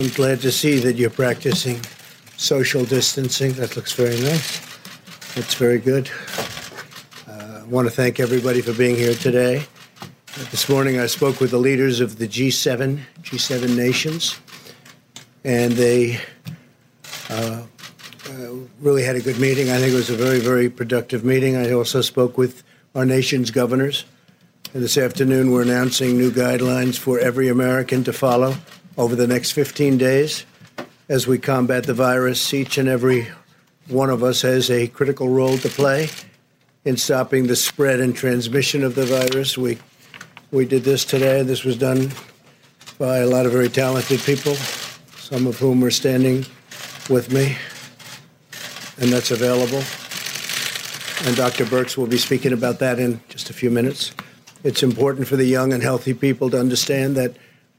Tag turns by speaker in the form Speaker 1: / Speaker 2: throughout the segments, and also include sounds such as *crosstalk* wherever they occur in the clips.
Speaker 1: I'm glad to see that you're practicing social distancing. That looks very nice. That's very good. Uh, I want to thank everybody for being here today. This morning I spoke with the leaders of the G7, G7 nations, and they uh, uh, really had a good meeting. I think it was a very, very productive meeting. I also spoke with our nation's governors. And this afternoon, we're announcing new guidelines for every American to follow over the next 15 days as we combat the virus. Each and every one of us has a critical role to play in stopping the spread and transmission of the virus. We we did this today. This was done by a lot of very talented people, some of whom are standing with me, and that's available. And Dr. Birx will be speaking about that in just a few minutes. It's important for the young and healthy people to understand that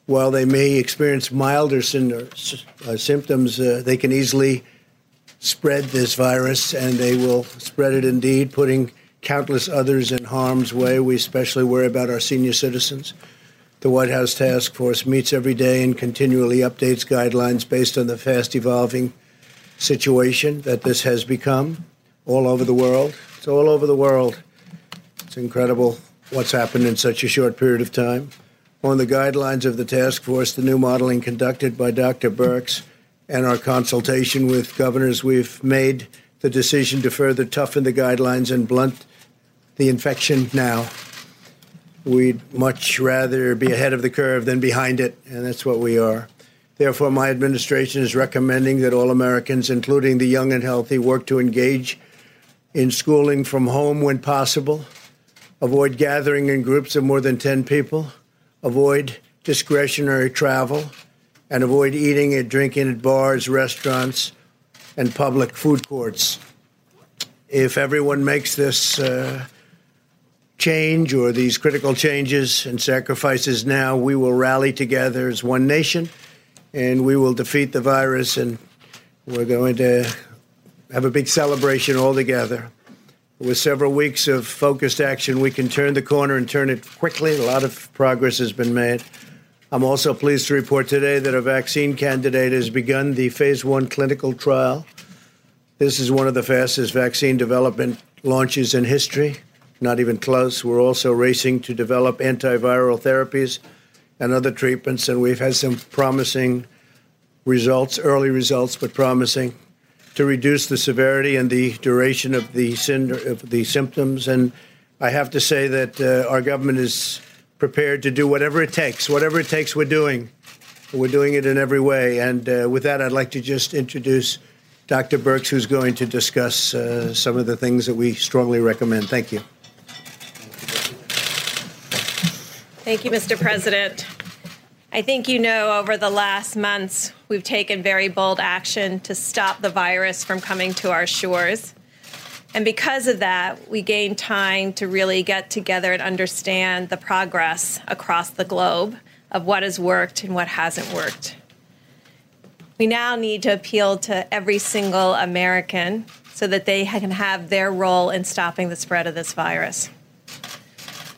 Speaker 1: while they may experience milder uh, symptoms, uh, they can easily spread this virus, and they will spread it indeed, putting countless others in harm's way. We especially worry about our senior citizens. The White House Task Force meets every day and continually updates guidelines based on the fast evolving situation that this has become all over the world. It's all over the world. It's incredible what's happened in such a short period of time. On the guidelines of the task force, the new modeling conducted by Dr. Birx, and our consultation with governors, we've made the decision to further toughen the guidelines and blunt the infection now. We'd much rather be ahead of the curve than behind it, and that's what we are. Therefore, my administration is recommending that all Americans, including the young and healthy, work to engage in schooling from home when possible, avoid gathering in groups of more than 10 people, avoid discretionary travel, and avoid eating and drinking at bars, restaurants, and public food courts. If everyone makes this uh, change or these critical changes and sacrifices now, we will rally together as one nation and we will defeat the virus. And we're going to have a big celebration all together. With several weeks of focused action, we can turn the corner and turn it quickly. A lot of progress has been made. I'm also pleased to report today that a vaccine candidate has begun the phase one clinical trial. This is one of the fastest vaccine development launches in history not even close. We're also racing to develop antiviral therapies and other treatments, and we've had some promising results, early results, but promising, to reduce the severity and the duration of the, of the symptoms. And I have to say that uh, our government is prepared to do whatever it takes. Whatever it takes, we're doing. We're doing it in every way. And uh, with that, I'd like to just introduce Dr. Birx, who's going to discuss uh, some of the things that we strongly recommend. Thank you.
Speaker 2: Thank you, Mr. President. I think you know over the last months, we've taken very bold action to stop the virus from coming to our shores. And because of that, we gained time to really get together and understand the progress across the globe of what has worked and what hasn't worked. We now need to appeal to every single American so that they can have their role in stopping the spread of this virus.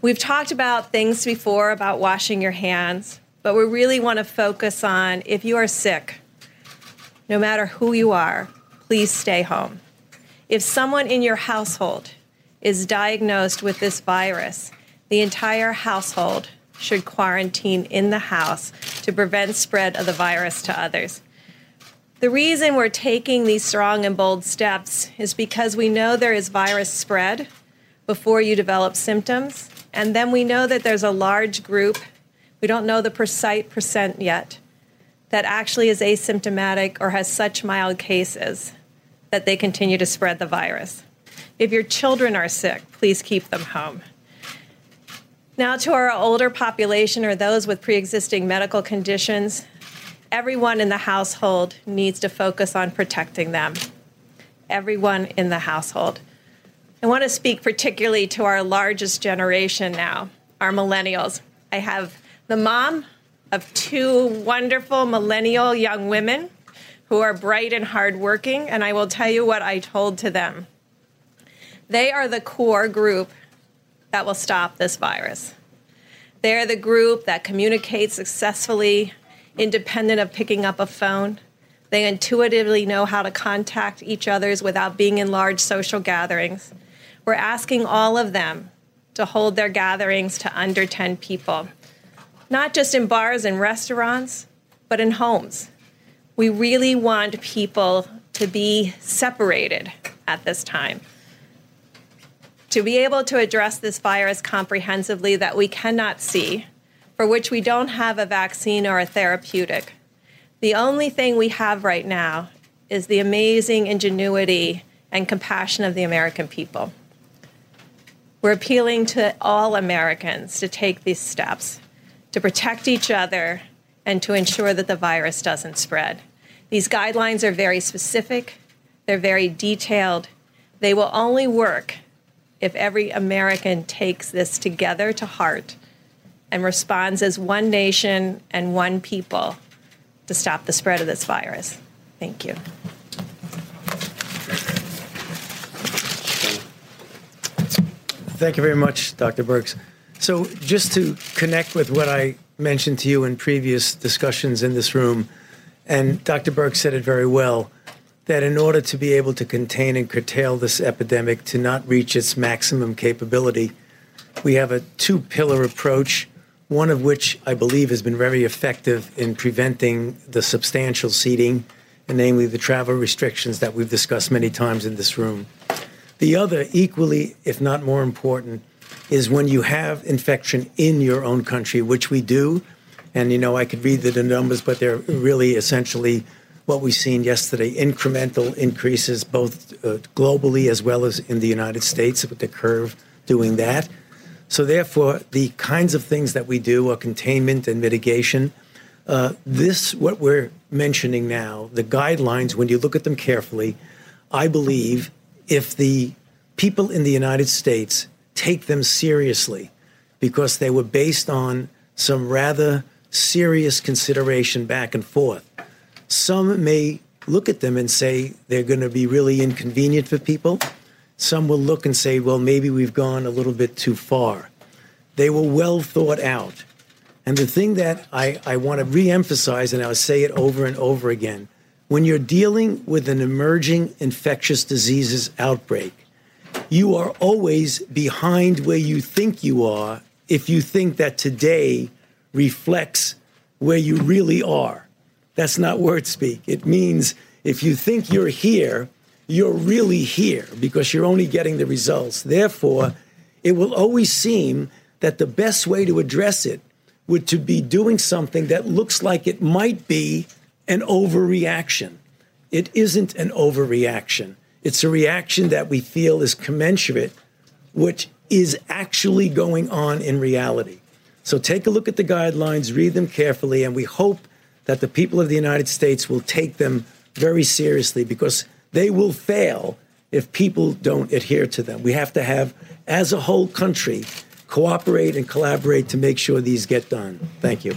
Speaker 2: We've talked about things before about washing your hands, but we really want to focus on if you are sick, no matter who you are, please stay home. If someone in your household is diagnosed with this virus, the entire household should quarantine in the house to prevent spread of the virus to others. The reason we're taking these strong and bold steps is because we know there is virus spread before you develop symptoms and then we know that there's a large group, we don't know the precise percent yet, that actually is asymptomatic or has such mild cases that they continue to spread the virus. If your children are sick, please keep them home. Now, to our older population or those with pre existing medical conditions, everyone in the household needs to focus on protecting them. Everyone in the household. I want to speak particularly to our largest generation now, our millennials. I have the mom of two wonderful millennial young women who are bright and hardworking, and I will tell you what I told to them. They are the core group that will stop this virus. They're the group that communicates successfully independent of picking up a phone. They intuitively know how to contact each others without being in large social gatherings. We're asking all of them to hold their gatherings to under 10 people, not just in bars and restaurants, but in homes. We really want people to be separated at this time. To be able to address this virus comprehensively that we cannot see, for which we don't have a vaccine or a therapeutic. The only thing we have right now is the amazing ingenuity and compassion of the American people. We're appealing to all Americans to take these steps to protect each other and to ensure that the virus doesn't spread. These guidelines are very specific, they're very detailed. They will only work if every American takes this together to heart and responds as one nation and one people to stop the spread of this virus. Thank you.
Speaker 3: Thank you very much, Dr. Birx. So, just to connect with what I mentioned to you in previous discussions in this room, and Dr. Birx said it very well, that in order to be able to contain and curtail this epidemic to not reach its maximum capability, we have a two pillar approach, one of which I believe has been very effective in preventing the substantial seeding, and namely the travel restrictions that we've discussed many times in this room. The other, equally, if not more important, is when you have infection in your own country, which we do. And, you know, I could read the numbers, but they're really essentially what we've seen yesterday incremental increases, both uh, globally as well as in the United States, with the curve doing that. So, therefore, the kinds of things that we do are containment and mitigation. Uh, this, what we're mentioning now, the guidelines, when you look at them carefully, I believe if the people in the United States take them seriously because they were based on some rather serious consideration back and forth. Some may look at them and say they're going to be really inconvenient for people. Some will look and say, well, maybe we've gone a little bit too far. They were well thought out. And the thing that I, I want to reemphasize, and I'll say it over and over again when you're dealing with an emerging infectious diseases outbreak, you are always behind where you think you are if you think that today reflects where you really are. That's not word speak. It means if you think you're here, you're really here because you're only getting the results. Therefore, it will always seem that the best way to address it would to be doing something that looks like it might be an overreaction. It isn't an overreaction. It's a reaction that we feel is commensurate, which is actually going on in reality. So take a look at the guidelines, read them carefully, and we hope that the people of the United States will take them very seriously because they will fail if people don't adhere to them. We have to have, as a whole country, cooperate and collaborate to make sure these get done. Thank you.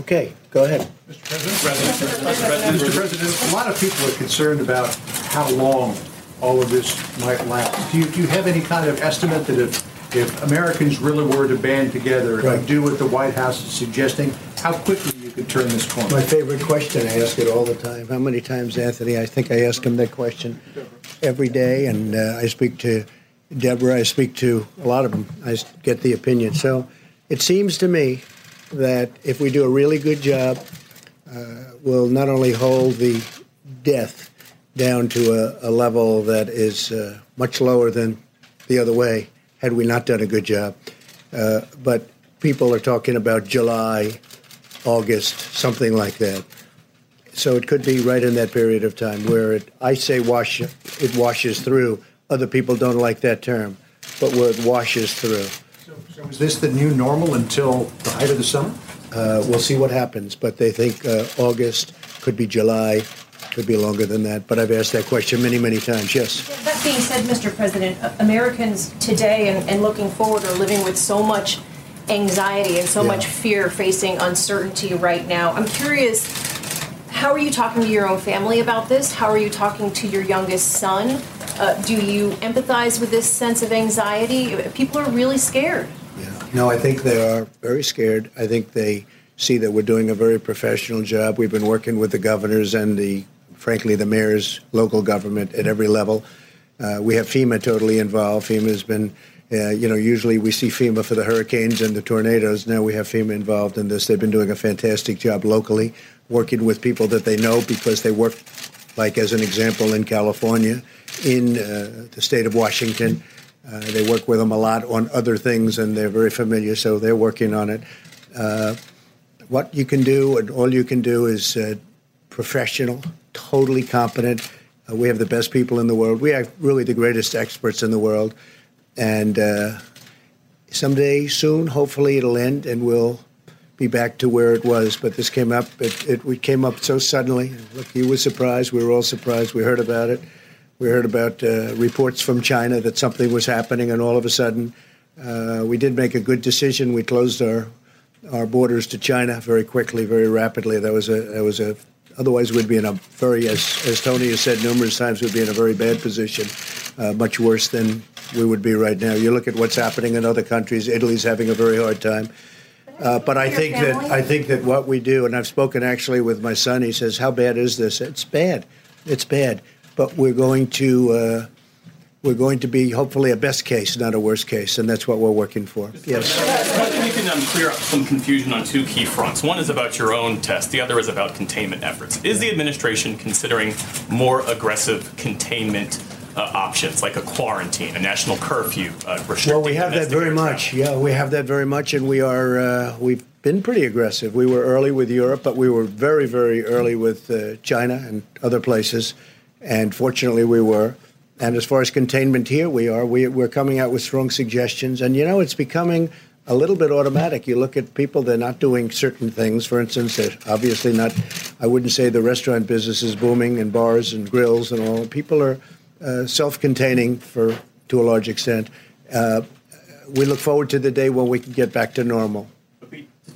Speaker 1: Okay, go ahead.
Speaker 4: Mr. President, Mr. President, a lot of people are concerned about how long all of this might last. Do you, do you have any kind of estimate that if, if Americans really were to band together
Speaker 1: Right.
Speaker 4: and do what the White House is suggesting, how quickly you could turn this corner?
Speaker 1: My favorite question, I ask it all the time. How many times, Anthony? I think I ask him that question every day, and uh, I speak to Deborah, I speak to a lot of them. I s- get the opinion. So it seems to me that if we do a really good job, uh, we'll not only hold the death down to a, a level that is uh, much lower than the other way, had we not done a good job, uh, but people are talking about July, August, something like that. So it could be right in that period of time where it, I say wash, it washes through. Other people don't like that term, but where it washes through.
Speaker 4: So is this the new normal until the height of the summer?
Speaker 1: Uh, we'll see what happens, but they think uh, August, could be July, could be longer than that. But I've asked that question many, many times. Yes.
Speaker 5: That being said, Mr. President, uh, Americans today and, and looking forward are living with so much anxiety and so
Speaker 1: Yeah.
Speaker 5: much fear facing uncertainty right now. I'm curious, how are you talking to your own family about this? How are you talking to your youngest son? Uh, do you empathize with this sense of anxiety? People are really scared.
Speaker 1: No, I think they are very scared. I think they see that we're doing a very professional job. We've been working with the governors and the, frankly, the mayors, local government at every level. Uh, we have FEMA totally involved. FEMA has been, uh, you know, usually we see FEMA for the hurricanes and the tornadoes. Now we have FEMA involved in this. They've been doing a fantastic job locally, working with people that they know because they work, like as an example, in California, in uh, the state of Washington. Uh, they work with them a lot on other things, and they're very familiar, so they're working on it. Uh, what you can do, and all you can do, is uh, professional, totally competent. Uh, we have the best people in the world. We have really the greatest experts in the world, and uh, someday soon, hopefully, it'll end, and we'll be back to where it was. But this came up. It, it, it came up so suddenly. Look, you were surprised. We were all surprised. We heard about it. We heard about uh, reports from China that something was happening, and all of a sudden, uh, we did make a good decision. We closed our our borders to China very quickly, very rapidly. That was a that was a otherwise we'd be in a very as as Tony has said numerous times, we'd be in a very bad position, uh, much worse than we would be right now. You look at what's happening in other countries. Italy's having a very hard time. Uh, but I think that I think that what we do, and I've spoken actually with my son. He says, "How bad is this?" It's bad. It's bad but we're going to uh, we're going to be hopefully a best case, not a worst case, and that's what we're working for. Yes.
Speaker 6: You can um, clear up some confusion on two key fronts. One is about your own test. The other is about containment efforts. Is the administration considering more aggressive containment? Uh, options like a quarantine, a national curfew, uh,
Speaker 1: Well, we have that very much.
Speaker 6: travel?
Speaker 1: Yeah, we have that very much, and we are uh, we've been pretty aggressive. We were early with Europe, but we were very, very early with uh, China and other places, and fortunately, we were. And as far as containment here, we are. We, we're coming out with strong suggestions, and you know, it's becoming a little bit automatic. You look at people; they're not doing certain things. For instance, they're obviously not. I wouldn't say the restaurant business is booming, and bars and grills and all. People are uh, self-containing for to a large extent. Uh, we look forward to the day when we can get back to normal.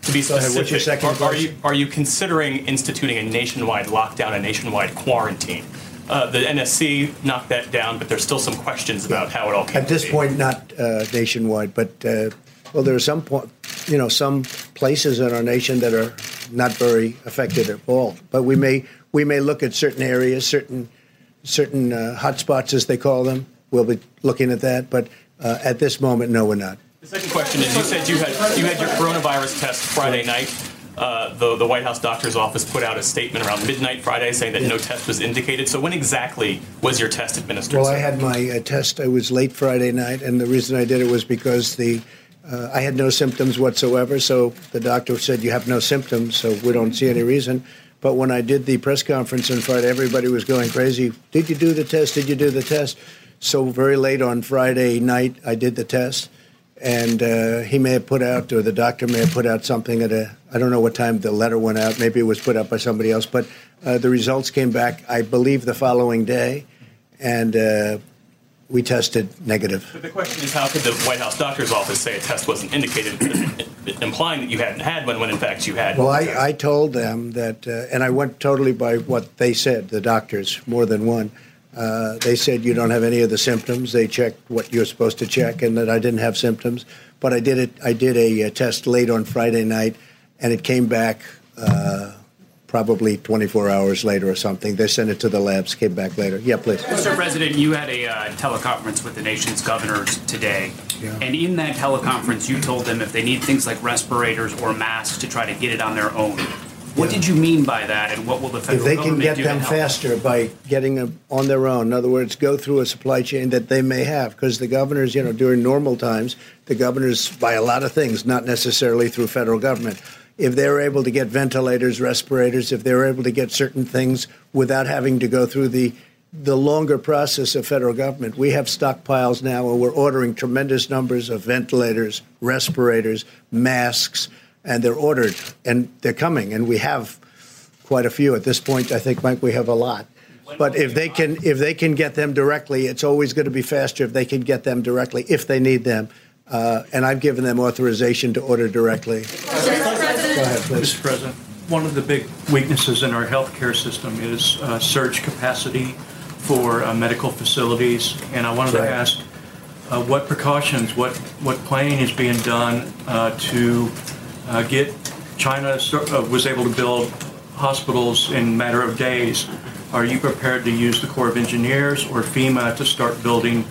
Speaker 6: To be specific,
Speaker 1: what's your second
Speaker 6: are, are you are you considering instituting a nationwide lockdown, a nationwide quarantine? Uh, the NSC knocked that down, but there's still some questions about how it all came
Speaker 1: At this
Speaker 6: be.
Speaker 1: point, not uh, nationwide, but uh, well, there are some point, you know, some places in our nation that are not very affected at all. But we may we may look at certain areas, certain certain uh, hotspots as they call them. We'll be looking at that, but uh, at this moment, no, we're not.
Speaker 6: The second question is: You said you had you had your coronavirus test Friday night. Uh, the the White House doctor's office put out a statement around midnight Friday saying that no test was indicated. So when exactly was your test administered?
Speaker 1: Well, I had my uh, test. I was late Friday night, and the reason I did it was because the uh, I had no symptoms whatsoever. So the doctor said you have no symptoms, so we don't see any reason. But when I did the press conference on Friday, everybody was going crazy. Did you do the test? Did you do the test? So very late on Friday night, I did the test, and uh, he may have put out, or the doctor may have put out something at a. I don't know what time the letter went out. Maybe it was put out by somebody else, but uh, the results came back. I believe the following day, and uh, we tested negative.
Speaker 6: But the question is, how could the White House doctor's office say a test wasn't indicated, *coughs* implying that you hadn't had one when in fact you had?
Speaker 1: Well, I. I told them that, uh, and I went totally by what they said, the doctors, more than one. Uh, they said you don't have any of the symptoms. They checked what you're supposed to check, and that I didn't have symptoms. But I did it. I did a, uh test late on Friday night, and it came back uh, probably 24 hours later or something. They sent it to the labs. Came back later. Yeah, please.
Speaker 7: Mr. President, you had a uh, teleconference with the nation's governors today.
Speaker 1: Yeah.
Speaker 7: And in that teleconference, you told them if they need things like respirators or masks to try to get it on their own. What did you mean by that, and what will the federal government?
Speaker 1: If they can get them faster by getting them on their own, in other words, go through a supply chain that they may have, because the governors, you know, during normal times, the governors buy a lot of things, not necessarily through federal government. If they're able to get ventilators, respirators, if they're able to get certain things without having to go through the the longer process of federal government, we have stockpiles now, and we're ordering tremendous numbers of ventilators, respirators, masks, and they're ordered and they're coming, and we have quite a few at this point. I think, Mike, we have a lot. But if they can, if they can get them directly, it's always going to be faster if they can get them directly if they need them. Uh, and I've given them authorization to order directly. Go ahead, please.
Speaker 8: Mr. President, one of the big weaknesses in our healthcare system is uh, surge capacity for uh, medical facilities. And I wanted to
Speaker 1: Right.
Speaker 8: ask uh, what precautions, what, what planning is being done uh, to uh, get China uh, was able to build hospitals in a matter of days. Are you prepared to use the Corps of Engineers or FEMA to start building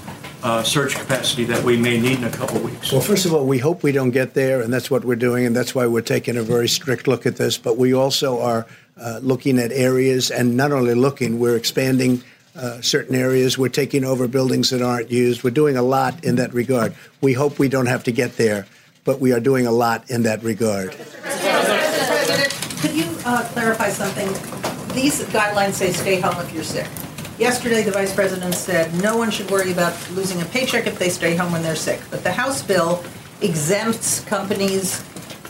Speaker 8: uh, surge capacity that we may need in a couple weeks?
Speaker 1: Well, first of all, we hope we don't get there, and that's what we're doing, and that's why we're taking a very strict look at this. But we also are uh, looking at areas, and not only looking, we're expanding uh, certain areas. We're taking over buildings that aren't used. We're doing a lot in that regard. We hope we don't have to get there, but we are doing a lot in that regard.
Speaker 9: Could you uh, clarify something? These guidelines say stay home if you're sick. Yesterday, the vice president said no one should worry about losing a paycheck if they stay home when they're sick. But the House bill exempts companies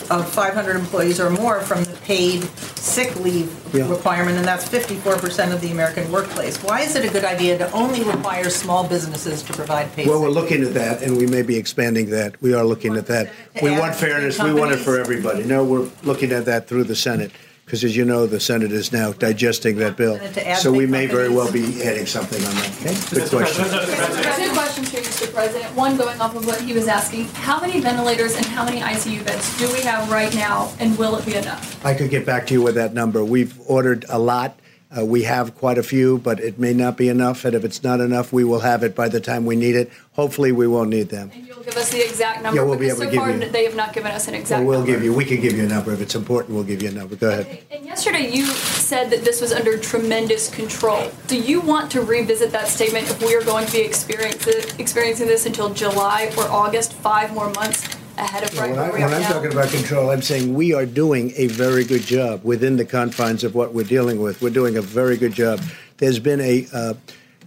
Speaker 9: of 500 employees or more from the paid sick leave
Speaker 1: Yeah.
Speaker 9: requirement, and that's 54% of the American workplace. Why is it a good idea to only require small businesses to provide paid
Speaker 1: Well, we're
Speaker 9: sick
Speaker 1: looking at that, and we may be expanding that. We are looking at that. We want fairness. We want it for everybody. No, we're looking at that through the Senate, because as you know, the Senate is now digesting that bill. So we may very well be adding something on that. Okay, good question.
Speaker 10: Two questions for you, Mr. President. One going off of what he was asking. How many ventilators and how many ICU beds do we have right now, and will it be enough?
Speaker 1: I could get back to you with that number. We've ordered a lot. Uh, we have quite a few, but it may not be enough. And if it's not enough, we will have it by the time we need it. Hopefully, we won't need them.
Speaker 10: And you'll give us the exact number?
Speaker 1: Yeah, we'll be able to
Speaker 10: so
Speaker 1: give
Speaker 10: far
Speaker 1: you-
Speaker 10: they have not given us an
Speaker 1: Well,
Speaker 10: exact
Speaker 1: we'll
Speaker 10: number.
Speaker 1: give you. We can give you a number if it's important. We'll give you a number. Go ahead.
Speaker 10: And yesterday you said that this was under tremendous control. Do you want to revisit that statement if we are going to be experiencing experiencing this until July or August, five more months ahead of right
Speaker 1: When,
Speaker 10: where
Speaker 1: I,
Speaker 10: we are
Speaker 1: when I'm
Speaker 10: now?
Speaker 1: talking about control, I'm saying we are doing a very good job within the confines of what we're dealing with. We're doing a very good job. There's been a uh,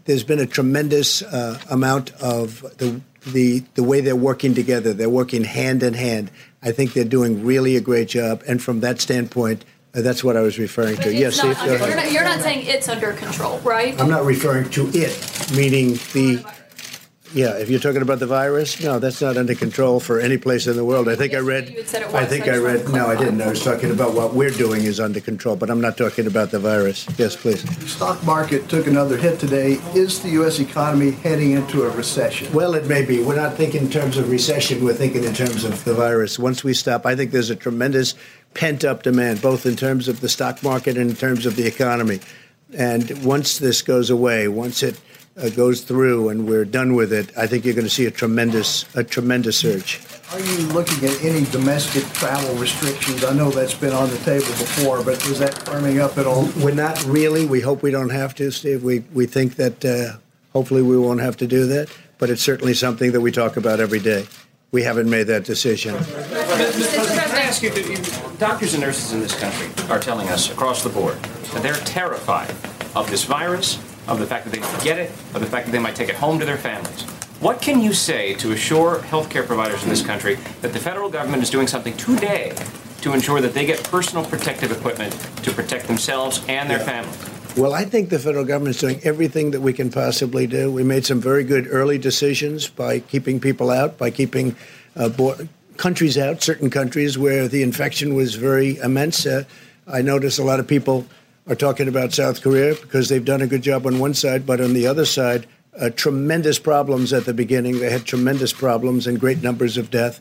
Speaker 1: there's been a tremendous uh, amount of the the the way they're working together. They're working hand in hand. I think they're doing really a great job. And from that standpoint, uh, that's what I was referring
Speaker 10: But
Speaker 1: to.
Speaker 10: it's
Speaker 1: Yes,
Speaker 10: not under- you're, not, you're not saying it's under control, right?
Speaker 1: I'm not referring to it, meaning the. Yeah, if you're talking about the virus, no, that's not under control for any place in the world. I think I read.
Speaker 10: You said it
Speaker 1: I think
Speaker 10: I
Speaker 1: I
Speaker 10: just wanted
Speaker 1: read. No, I didn't. I was talking about what we're doing is under control, but I'm not talking about the virus. Yes, please.
Speaker 11: The stock market took another hit today. Is the U.S. economy heading into a recession?
Speaker 1: Well, it may be. We're not thinking in terms of recession. We're thinking in terms of the virus. Once we stop, I think there's a tremendous pent up demand, both in terms of the stock market and in terms of the economy. And once this goes away, once it uh, goes through and we're done with it, I think you're going to see a tremendous, a tremendous surge.
Speaker 11: Are you looking at any domestic travel restrictions? I know that's been on the table before, but is that firming up at all?
Speaker 1: We're not really. We hope we don't have to, Steve. We we think that uh, hopefully we won't have to do that, but it's certainly something that we talk about every day. We haven't made that decision.
Speaker 12: Can I ask you, that you- doctors and nurses in this country are telling us across the board that they're terrified of this virus, of the fact that they might get it, of the fact that they might take it home to their families. What can you say to assure healthcare providers in this country that the federal government is doing something today to ensure that they get personal protective equipment to protect themselves and their families?
Speaker 1: Well, I think the federal government is doing everything that we can possibly do. We made some very good early decisions by keeping people out, by keeping uh, bo- countries out, certain countries where the infection was very immense. Uh, I notice a lot of people are talking about South Korea because they've done a good job on one side, but on the other side, uh, tremendous problems at the beginning. They had tremendous problems and great numbers of death.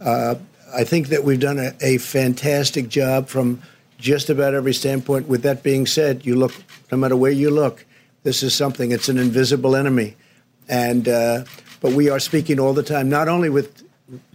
Speaker 1: Uh, I think that we've done a, a fantastic job from just about every standpoint. With that being said, you look, no matter where you look, this is something, it's an invisible enemy. And, uh, but we are speaking all the time, not only with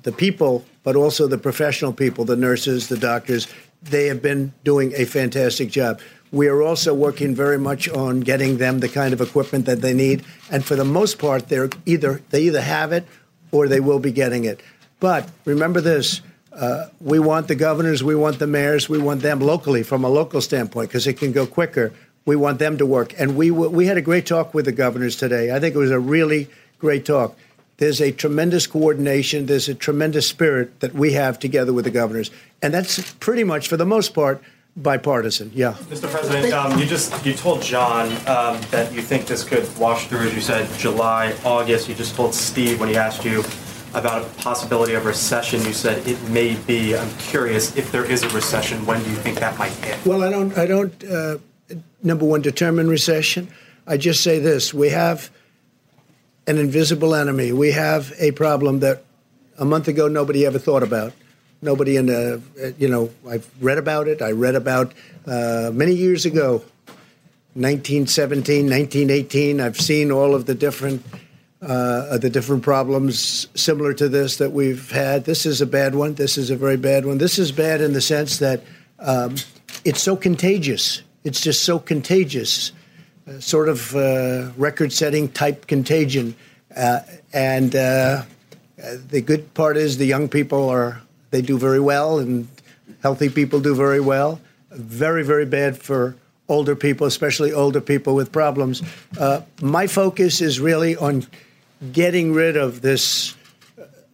Speaker 1: the people, but also the professional people, the nurses, the doctors. They have been doing a fantastic job. We are also working very much on getting them the kind of equipment that they need. And for the most part, they're either, they either have it or they will be getting it. But remember this uh, we want the governors, we want the mayors, we want them locally from a local standpoint because it can go quicker. We want them to work. And we, we had a great talk with the governors today. I think it was a really great talk. There's a tremendous coordination, there's a tremendous spirit that we have together with the governors. And that's pretty much, for the most part, bipartisan. Yeah.
Speaker 13: Mr. President, um, you just you told John um, that you think this could wash through, as you said, July, August. You just told Steve when he asked you about a possibility of recession. You said it may be. I'm curious if there is a recession. When do you think that might hit?
Speaker 1: Well, I don't, I don't, uh, number one, determine recession. I just say this we have an invisible enemy. We have a problem that a month ago nobody ever thought about. Nobody in the, you know, I've read about it. I read about uh, many years ago, 1917, 1918. I've seen all of the different uh, the different problems similar to this that we've had. This is a bad one. This is a very bad one. This is bad in the sense that um, it's so contagious. It's just so contagious, uh, sort of uh, record-setting type contagion. Uh, and uh, the good part is the young people are they do very well, and healthy people do very well. Very very bad for older people, especially older people with problems. Uh, my focus is really on getting rid of this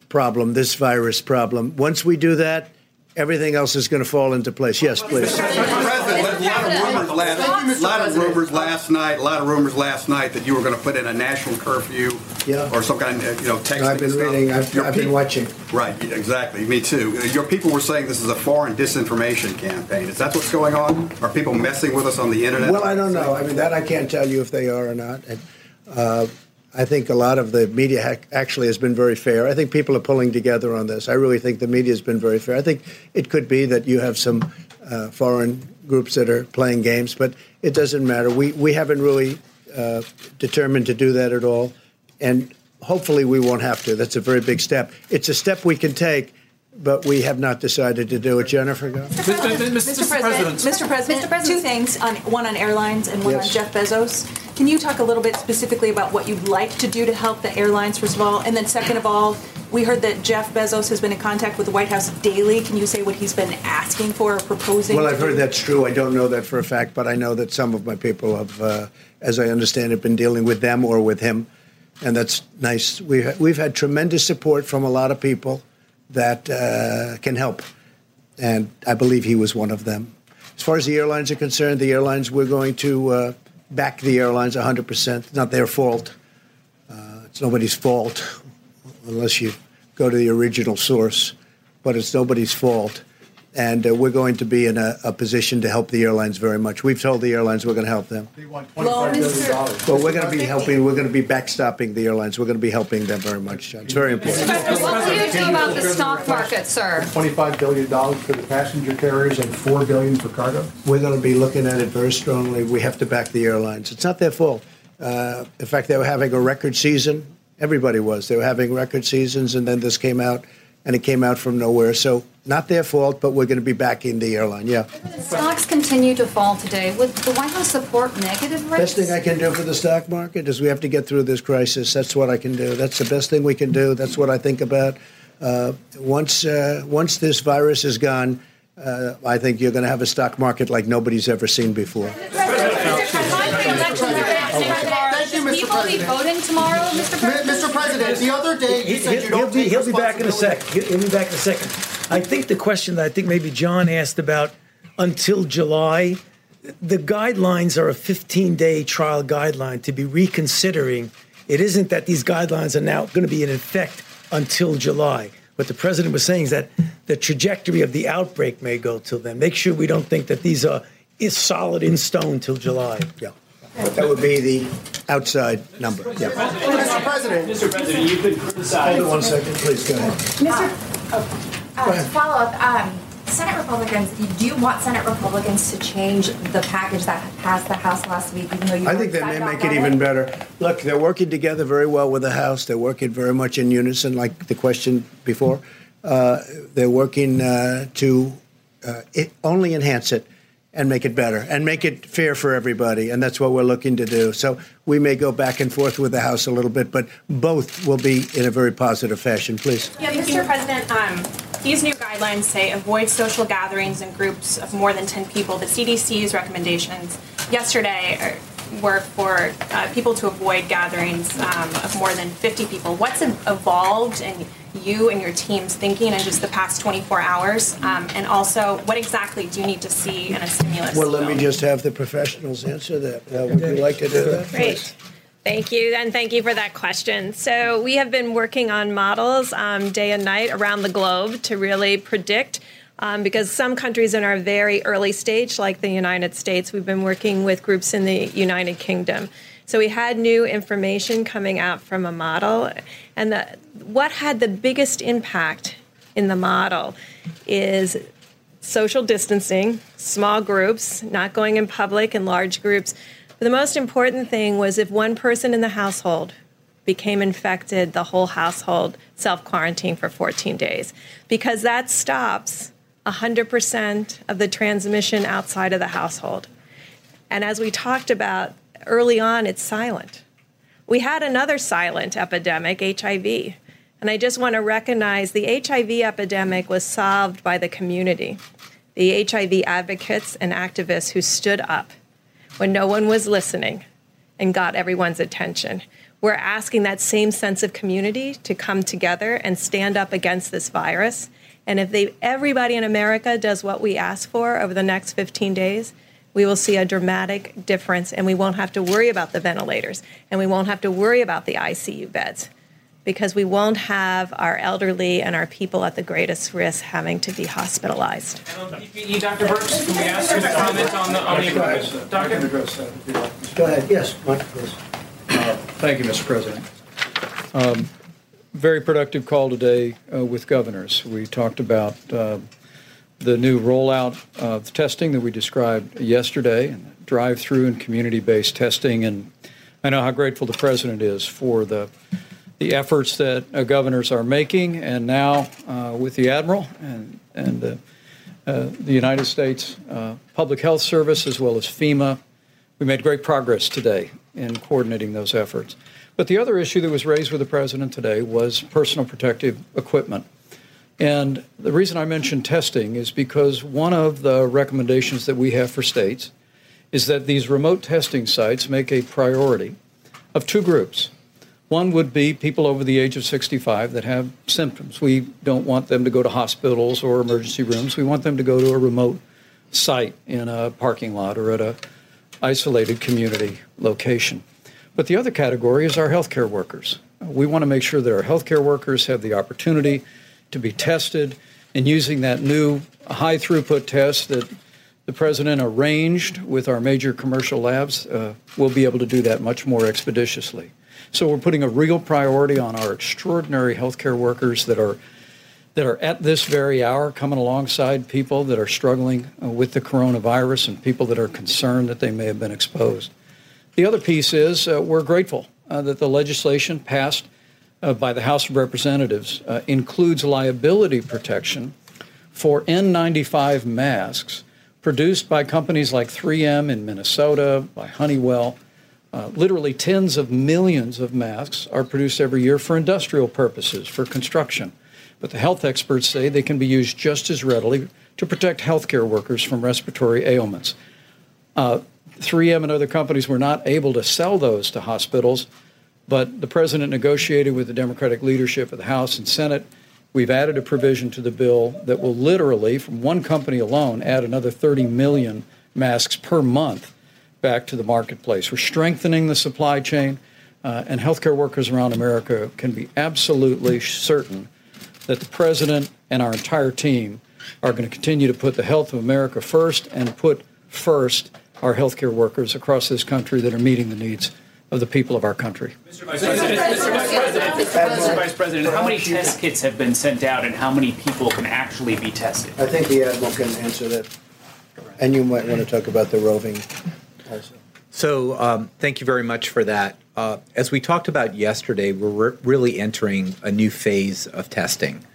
Speaker 1: problem, this virus problem. Once we do that, everything else is going to fall into place. Yes, please.
Speaker 14: President, a lot of rumors last, lot of rumors last night, a lot of rumors last night that you were going to put in a national curfew
Speaker 1: Yeah.
Speaker 14: or some kind of, you know, texting
Speaker 1: I've been
Speaker 14: stuff.
Speaker 1: reading, I've,
Speaker 14: Your
Speaker 1: I've been
Speaker 14: peop-
Speaker 1: watching.
Speaker 14: Right, yeah, exactly. Me too. Uh, Your people were saying this is a foreign disinformation campaign. Is that what's going on? Are people messing with us on the internet?
Speaker 1: Well, I don't know. I mean, that I can't tell you if they are or not. And, uh, I think a lot of the media hac actually has been very fair. I think people are pulling together on this. I really think the media has been very fair. I think it could be that you have some uh, foreign groups that are playing games, but it doesn't matter. We we haven't really uh, determined to do that at all, and hopefully we won't have to. That's a very big step. It's a step we can take. But we have not decided to do it. Jennifer, go.
Speaker 15: Mr. President, Mr. President, two things, on, one on airlines and one on Jeff Bezos. Can you talk a little bit specifically about what you'd like to do to help the airlines, first of all? And then second of all, we heard that Jeff Bezos has been in contact with the White House daily. Can you say what he's been asking for or proposing?
Speaker 1: Well, I've heard
Speaker 15: do?
Speaker 1: that's true. I don't know that for a fact, but I know that some of my people have, uh, as I understand it, been dealing with them or with him, and that's nice. We we've had tremendous support from a lot of people that uh, can help, and I believe he was one of them. As far as the airlines are concerned, the airlines we're going to uh, back the airlines 100 percent. It's not their fault. Uh, it's nobody's fault unless you go to the original source, but it's nobody's fault. And uh, we're going to be in a, a position to help the airlines very much. We've told the airlines we're going to help them.
Speaker 9: Well, Mr.
Speaker 1: Well, we're going to be helping. We're going to be backstopping the airlines. We're going to be helping them very much. John. It's very important.
Speaker 16: What will you do about the stock market, sir?
Speaker 4: $25 billion for the passenger carriers and $4 billion for cargo?
Speaker 1: We're going to be looking at it very strongly. We have to back the airlines. It's not their fault. Uh, in fact, they were having a record season. Everybody was. They were having record seasons, and then this came out, and it came out from nowhere. So, not their fault, but we're going to be back in the airline. Yeah.
Speaker 16: Stocks continue to fall today. Would the White House support negative rates?
Speaker 1: Best thing I can do for the stock market is we have to get through this crisis. That's what I can do. That's the best thing we can do. That's what I think about. Uh, once uh, once this virus is gone, uh, I think you're going to have a stock market like nobody's ever seen before.
Speaker 16: Thank you, Mr. President. People be voting tomorrow, Mr. President?
Speaker 17: Mr. President, the other day you said you
Speaker 3: He'll
Speaker 17: don't
Speaker 3: be,
Speaker 17: take
Speaker 3: he'll be back in a
Speaker 17: responsibility.
Speaker 3: second. He'll he'll be back in a second. I think the question that I think maybe John asked about until July, the guidelines are a 15 day trial guideline to be reconsidering. It isn't that these guidelines are now going to be in effect until July. What the president was saying is that the trajectory of the outbreak may go till then. Make sure we don't think that these are is solid in stone till July.
Speaker 1: Yeah. But that would be the outside number. Yeah.
Speaker 17: Mr. President.
Speaker 18: Mr. President, you've been criticized.
Speaker 1: Hold on one second, please. Go ahead.
Speaker 19: Mr. Uh, to follow up, um, Senate Republicans, do you want Senate Republicans to change the package that passed the House last week, even though you
Speaker 1: I think they
Speaker 19: excited
Speaker 1: may make it even better. Look, they're working together very well with the House. They're working very much in unison, like the question before. Uh, they're working uh, to uh, it, only enhance it and make it better and make it fair for everybody. And that's what we're looking to do. So we may go back and forth with the House a little bit, but both will be in a very positive fashion. Please.
Speaker 20: Yeah, Mr. President, um, these new guidelines say avoid social gatherings in groups of more than 10 people. The CDC's recommendations yesterday were for uh, people to avoid gatherings um, of more than 50 people. What's ev- evolved in you and your team's thinking in just the past 24 hours? Um, and also, what exactly do you need to see in a stimulus?
Speaker 1: Well, let me just have the professionals answer that. Uh, would you like to do that?
Speaker 2: Great. Thank you, and thank you for that question. So, we have been working on models um, day and night around the globe to really predict. Um, because some countries in our very early stage, like the United States, we've been working with groups in the United Kingdom. So we had new information coming out from a model, and the, what had the biggest impact in the model is social distancing, small groups, not going in public in large groups. But the most important thing was if one person in the household became infected, the whole household self quarantine for 14 days, because that stops 100% of the transmission outside of the household. And as we talked about early on, it's silent. We had another silent epidemic, HIV. And I just want to recognize the HIV epidemic was solved by the community, the HIV advocates and activists who stood up when no one was listening and got everyone's attention. We're asking that same sense of community to come together and stand up against this virus. And if they, everybody in America does what we ask for over the next 15 days, we will see a dramatic difference and we won't have to worry about the ventilators and we won't have to worry about the ICU beds because we won't have our elderly and our people at the greatest risk having to be hospitalized.
Speaker 7: PPE, Dr. Birx, can we ask you to comment on the, on the, Doctor?
Speaker 1: Go ahead, yes, Mike, please.
Speaker 21: Thank you, Mr. President. Um, Very productive call today uh, with governors. We talked about uh, the new rollout of testing that we described yesterday, and drive-through and community-based testing, and I know how grateful the president is for the the efforts that uh, governors are making, and now uh, with the admiral and and the, uh, the United States uh, Public Health Service as well as FEMA, we made great progress today in coordinating those efforts. But the other issue that was raised with the president today was personal protective equipment. And the reason I mentioned testing is because one of the recommendations that we have for states is that these remote testing sites make a priority of two groups. One would be people over the age of 65 that have symptoms. We don't want them to go to hospitals or emergency rooms. We want them to go to a remote site in a parking lot or at a isolated community location. But the other category is our healthcare workers. We want to make sure that our healthcare workers have the opportunity to be tested and using that new high throughput test that the president arranged with our major commercial labs, uh, we'll be able to do that much more expeditiously. So we're putting a real priority on our extraordinary healthcare workers that are that are at this very hour coming alongside people that are struggling uh, with the coronavirus and people that are concerned that they may have been exposed. The other piece is uh, we're grateful uh, that the legislation passed uh, by the House of Representatives uh, includes liability protection for N95 masks produced by companies like 3M in Minnesota, by Honeywell. Uh, literally tens of millions of masks are produced every year for industrial purposes, for construction. But the health experts say they can be used just as readily to protect healthcare workers from respiratory ailments. Uh, 3M and other companies were not able to sell those to hospitals, but the president negotiated with the Democratic leadership of the House and Senate. We've added a provision to the bill that will literally, from one company alone, add another 30 million masks per month back to the marketplace. We're strengthening the supply chain, uh, and healthcare workers around America can be absolutely certain that the president and our entire team are going to continue to put the health of America first and put first our healthcare workers across this country that are meeting the needs of the people of our country.
Speaker 7: Mr. Vice President, Mr. Vice President, Mr. Vice President, how many test kits have been sent out and how many people can actually be tested?
Speaker 1: I think the Admiral can answer that. And you might want to talk about the roving also.
Speaker 22: So, um, thank you very much for that. Uh, as we talked about yesterday, we're re- really entering a new phase of testing.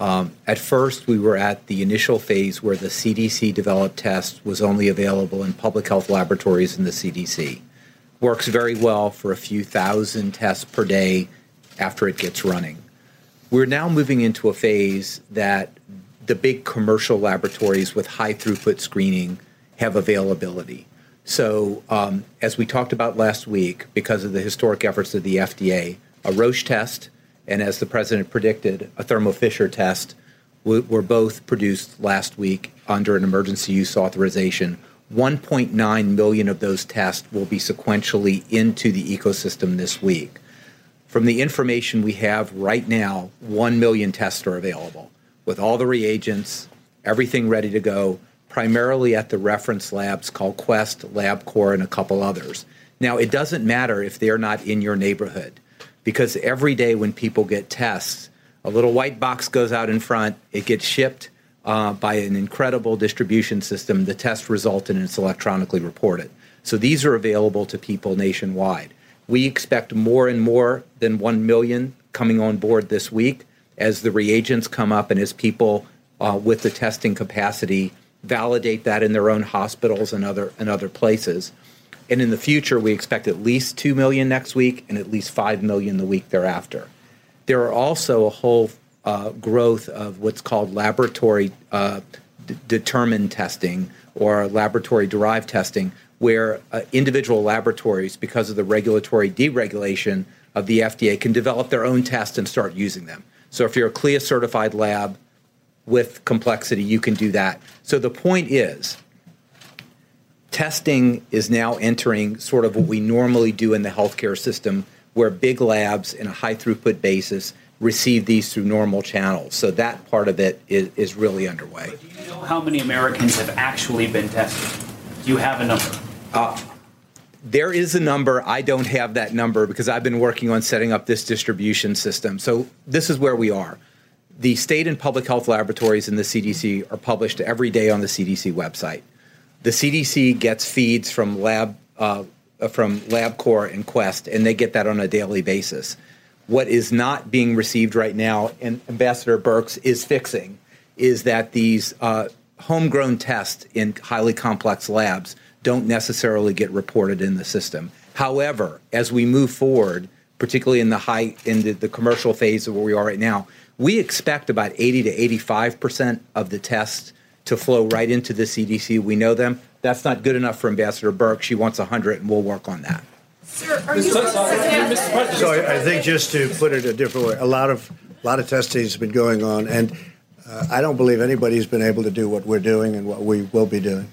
Speaker 22: Um, at first, we were at the initial phase where the CDC developed test was only available in public health laboratories in the CDC. Works very well for a few thousand tests per day after it gets running. We're now moving into a phase that the big commercial laboratories with high throughput screening have availability. So, um, as we talked about last week, because of the historic efforts of the FDA, a Roche test and, as the president predicted, a Thermo Fisher test were both produced last week under an emergency use authorization. 1.9 million of those tests will be sequentially into the ecosystem this week. From the information we have right now, 1 million tests are available with all the reagents, everything ready to go primarily at the reference labs called Quest, LabCorp, and a couple others. Now, it doesn't matter if they're not in your neighborhood because every day when people get tests, a little white box goes out in front, it gets shipped uh, by an incredible distribution system. The test resulted and it's electronically reported. So these are available to people nationwide. We expect more and more than 1 million coming on board this week as the reagents come up and as people uh, with the testing capacity validate that in their own hospitals and other and other places. And in the future, we expect at least 2 million next week and at least 5 million the week thereafter. There are also a whole uh, growth of what's called laboratory uh, d- determined testing or laboratory derived testing, where uh, individual laboratories, because of the regulatory deregulation of the FDA, can develop their own tests and start using them. So if you're a CLIA certified lab with complexity, you can do that. So the point is, testing is now entering sort of what we normally do in the healthcare system, where big labs in a high throughput basis receive these through normal channels. So that part of it is, is really underway.
Speaker 7: Do you know how many Americans have actually been tested? Do you have a number?
Speaker 22: Uh, there is a number. I don't have that number because I've been working on setting up this distribution system. So this is where we are. The state and public health laboratories in the CDC are published every day on the CDC website. The CDC gets feeds from lab uh, from LabCorp and Quest, and they get that on a daily basis. What is not being received right now, and Ambassador Birx is fixing, is that these uh, homegrown tests in highly complex labs don't necessarily get reported in the system. However, as we move forward, particularly in the high in the, the commercial phase of where we are right now, we expect about 80 to 85 percent of the tests to flow right into the CDC. We know them. That's not good enough for Ambassador Birx. She wants 100, and we'll work on that.
Speaker 9: Sir, are you?
Speaker 1: So I, I think just to put it a different way, a lot of a lot of testing has been going on, and uh, I don't believe anybody's been able to do what we're doing and what we will be doing.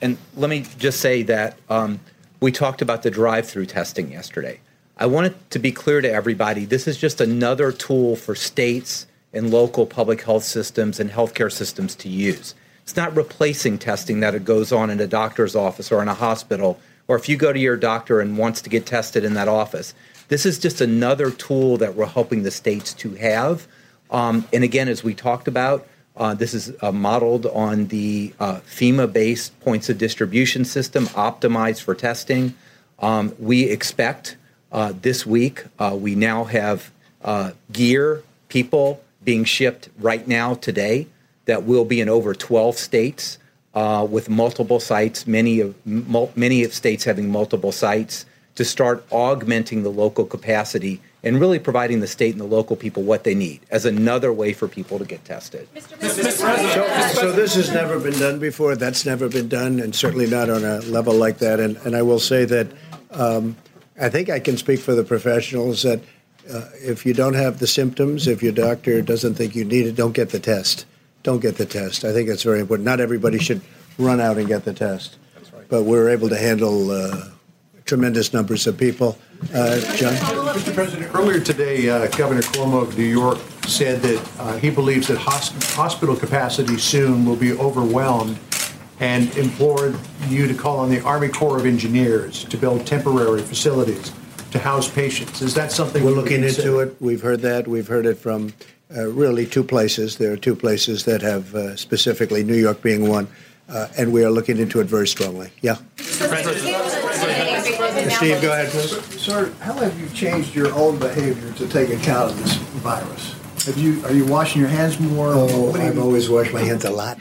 Speaker 22: And let me just say that um, we talked about the drive-through testing yesterday. I want it to be clear to everybody: this is just another tool for states and local public health systems and healthcare systems to use. It's not replacing testing that goes on in a doctor's office or in a hospital, or if you go to your doctor and wants to get tested in that office. This is just another tool that we're helping the states to have. Um, and again, as we talked about, uh, this is uh, modeled on the uh, FEMA based points of distribution system optimized for testing. Um, we expect uh, this week, uh, we now have uh, gear, people being shipped right now today that will be in over 12 states uh, with multiple sites, many of mul- many of states having multiple sites to start augmenting the local capacity and really providing the state and the local people what they need as another way for people to get tested.
Speaker 1: So, so this has never been done before. That's never been done, and certainly not on a level like that. And, and I will say that um, I think I can speak for the professionals that uh, if you don't have the symptoms, if your doctor doesn't think you need it, don't get the test. Don't get the test. I think that's very important. Not everybody should run out and get the test. That's right. But we're able to handle uh, tremendous numbers of people. Uh, John?
Speaker 4: Mr. President, earlier today, uh, Governor Cuomo of New York said that uh, he believes that hosp- hospital capacity soon will be overwhelmed and implored you to call on the Army Corps of Engineers to build temporary facilities to house patients. Is that something
Speaker 1: We're looking into it. We've heard that. We've heard it from really two places. There are two places that have uh, specifically, New York being one, uh, and we are looking into it very strongly. Yeah. Steve, go ahead, please.
Speaker 11: Sir, how have you changed your own behavior to take account of this virus? Have you, are you washing your hands more?
Speaker 1: Oh,
Speaker 11: What do you-
Speaker 1: I've always washed my hands a lot.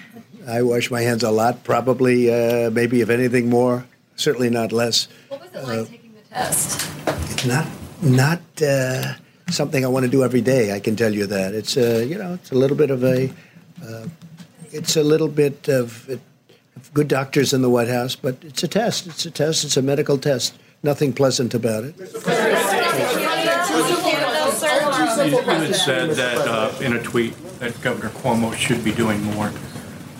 Speaker 1: I wash my hands a lot, probably, uh, maybe if anything more, certainly not less.
Speaker 10: What was it like taking the test?
Speaker 1: It's not not uh, something I want to do every day. I can tell you that. It's uh, you know, it's a little bit of a, uh, it's a little bit of, of good doctors in the White House, but it's a test. It's a test. It's a medical test. Nothing pleasant about it.
Speaker 8: You you had said that uh, in a tweet that Governor Cuomo should be doing more.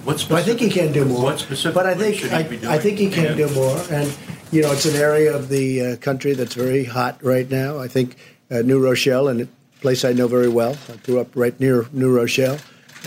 Speaker 8: What
Speaker 1: Well, I think he can do more.
Speaker 8: What specifically
Speaker 1: But I think
Speaker 8: should he be doing?
Speaker 1: I, I think he can
Speaker 8: And-
Speaker 1: do more, and you know, it's an area of the uh, country that's very hot right now. I think uh, New Rochelle, and a place I know very well. I grew up right near New Rochelle.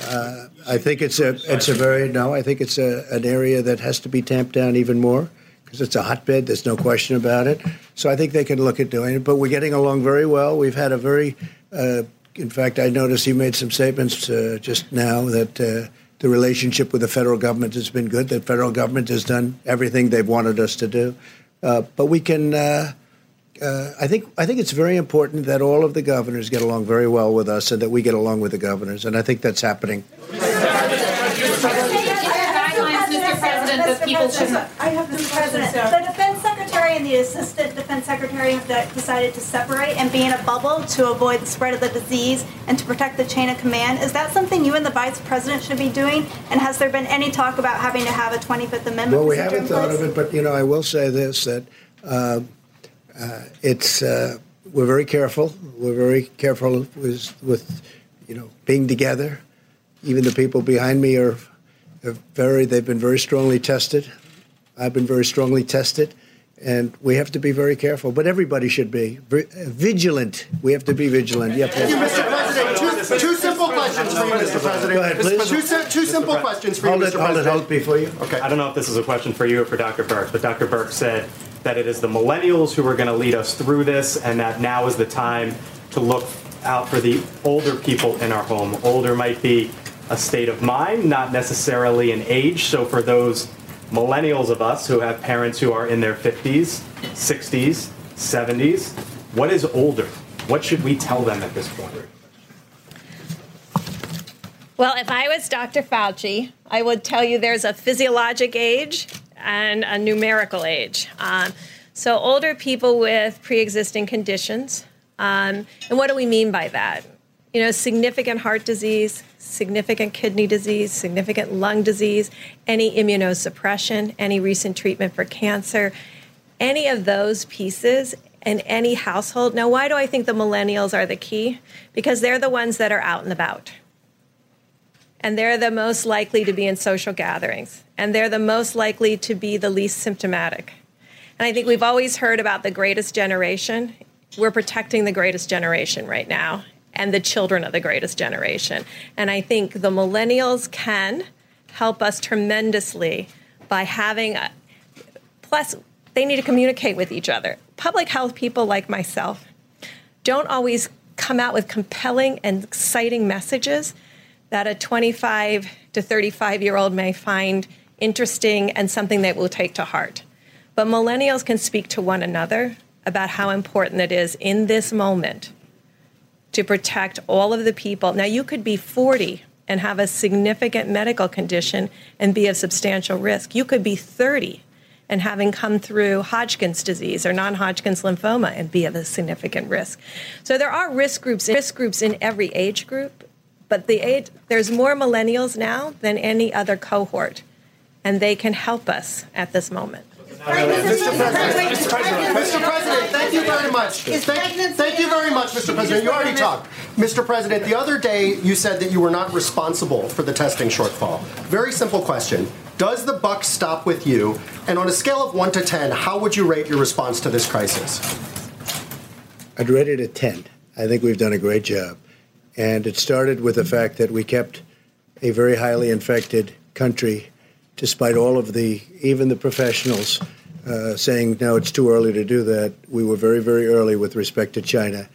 Speaker 1: Uh, I think it's a it's a very no. I think it's a, an area that has to be tamped down even more because it's a hotbed. There's no question about it. So I think they can look at doing it. But we're getting along very well. We've had a very, uh, in fact, I noticed he made some statements uh, just now that uh, the relationship with the federal government has been good. The federal government has done everything they've wanted us to do. Uh, but we can. Uh, I think I think it's very important that all of the governors get along very well with us, and that we get along with the governors, and I think that's happening.
Speaker 16: Mr. President, that people should.
Speaker 23: I have Mr. President. The defense secretary and the assistant defense secretary have decided to separate and be in a bubble to avoid the spread of the disease and to protect the chain of command. Is that something you and the vice president should be doing? And has there been any talk about having to have a 25th Amendment
Speaker 1: Well, we haven't thought of it, but you know, I will say this: that uh, it's uh, we're very careful. We're very careful with, with you know being together. Even the people behind me are, are very. They've been very strongly tested. I've been very strongly tested, and we have to be very careful. But everybody should be Vi- vigilant. We have to be vigilant. Yep.
Speaker 17: Thank you, Mr. President. Two, two simple questions for you, Mr. President.
Speaker 1: Go ahead, please.
Speaker 17: Two, two simple questions for you,
Speaker 1: Hold
Speaker 17: Mr.
Speaker 1: it, hold it, hold it before you.
Speaker 13: Okay. I don't know if this is a question for you or for Dr. Birx, but Dr. Birx said that it is the millennials who are going to lead us through this, and that now is the time to look out for the older people in our home. Older might be a state of mind, not necessarily an age. So for those millennials of us who have parents who are in their 50s, 60s, 70s, what is older? What should we tell them at this point?
Speaker 2: Well, if I was Dr. Fauci, I would tell you there's a physiologic age and a numerical age. Um, so, older people with pre existing conditions. Um, and what do we mean by that? You know, significant heart disease, significant kidney disease, significant lung disease, any immunosuppression, any recent treatment for cancer, any of those pieces in any household. Now, why do I think the millennials are the key? Because they're the ones that are out and about and they're the most likely to be in social gatherings, and they're the most likely to be the least symptomatic. And I think we've always heard about the greatest generation. We're protecting the greatest generation right now and the children of the greatest generation. And I think the millennials can help us tremendously by having a, plus they need to communicate with each other. Public health people like myself don't always come out with compelling and exciting messages that a 25 to 35 year old may find interesting and something they will take to heart. But millennials can speak to one another about how important it is in this moment to protect all of the people. Now, you could be 40 and have a significant medical condition and be of substantial risk. You could be 30 and having come through Hodgkin's disease or non-Hodgkin's lymphoma and be of a significant risk. So there are risk groups, risk groups in every age group, but the age, there's more millennials now than any other cohort, and they can help us at this moment.
Speaker 17: Mr. President, Mr. President, thank you very much. Thank, thank you very much, Mr. President. You already talked. Mr. President, the other day you said that you were not responsible for the testing shortfall. Very simple question. Does the buck stop with you? And on a scale of 1 to 10, how would you rate your response to this crisis?
Speaker 1: I'd rate it a 10. I think we've done a great job. And it started with the fact that we kept a very highly infected country, despite all of the, even the professionals uh, saying, no, it's too early to do that. We were very, very early with respect to China.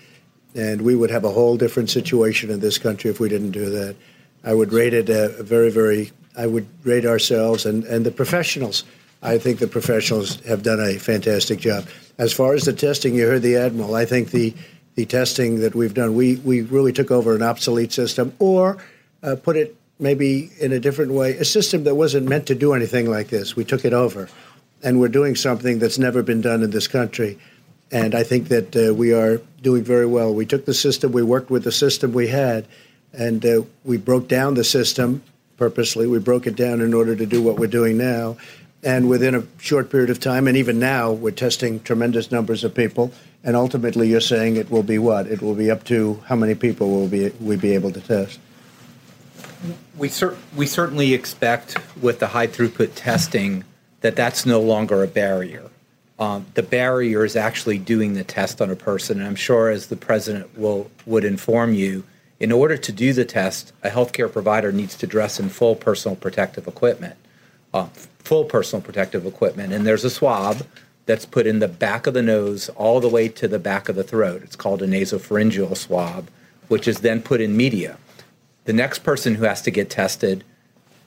Speaker 1: And we would have a whole different situation in this country if we didn't do that. I would rate it a, a very, very, I would rate ourselves and, and the professionals. I think the professionals have done a fantastic job. As far as the testing, you heard the Admiral. I think the, the testing that we've done, we, we really took over an obsolete system or uh, put it maybe in a different way, a system that wasn't meant to do anything like this. We took it over. And we're doing something that's never been done in this country. And I think that uh, we are doing very well. We took the system, we worked with the system we had, and uh, we broke down the system purposely. We broke it down in order to do what we're doing now. And within a short period of time, and even now, we're testing tremendous numbers of people. And ultimately, you're saying it will be what? It will be up to how many people will be we be able to test?
Speaker 22: We, cer- we certainly expect with the high throughput testing that that's no longer a barrier. Um, the barrier is actually doing the test on a person. And I'm sure, as the president will would inform you, in order to do the test, a healthcare provider needs to dress in full personal protective equipment, uh, full personal protective equipment. And there's a swab that's put in the back of the nose all the way to the back of the throat. It's called a nasopharyngeal swab, which is then put in media. The next person who has to get tested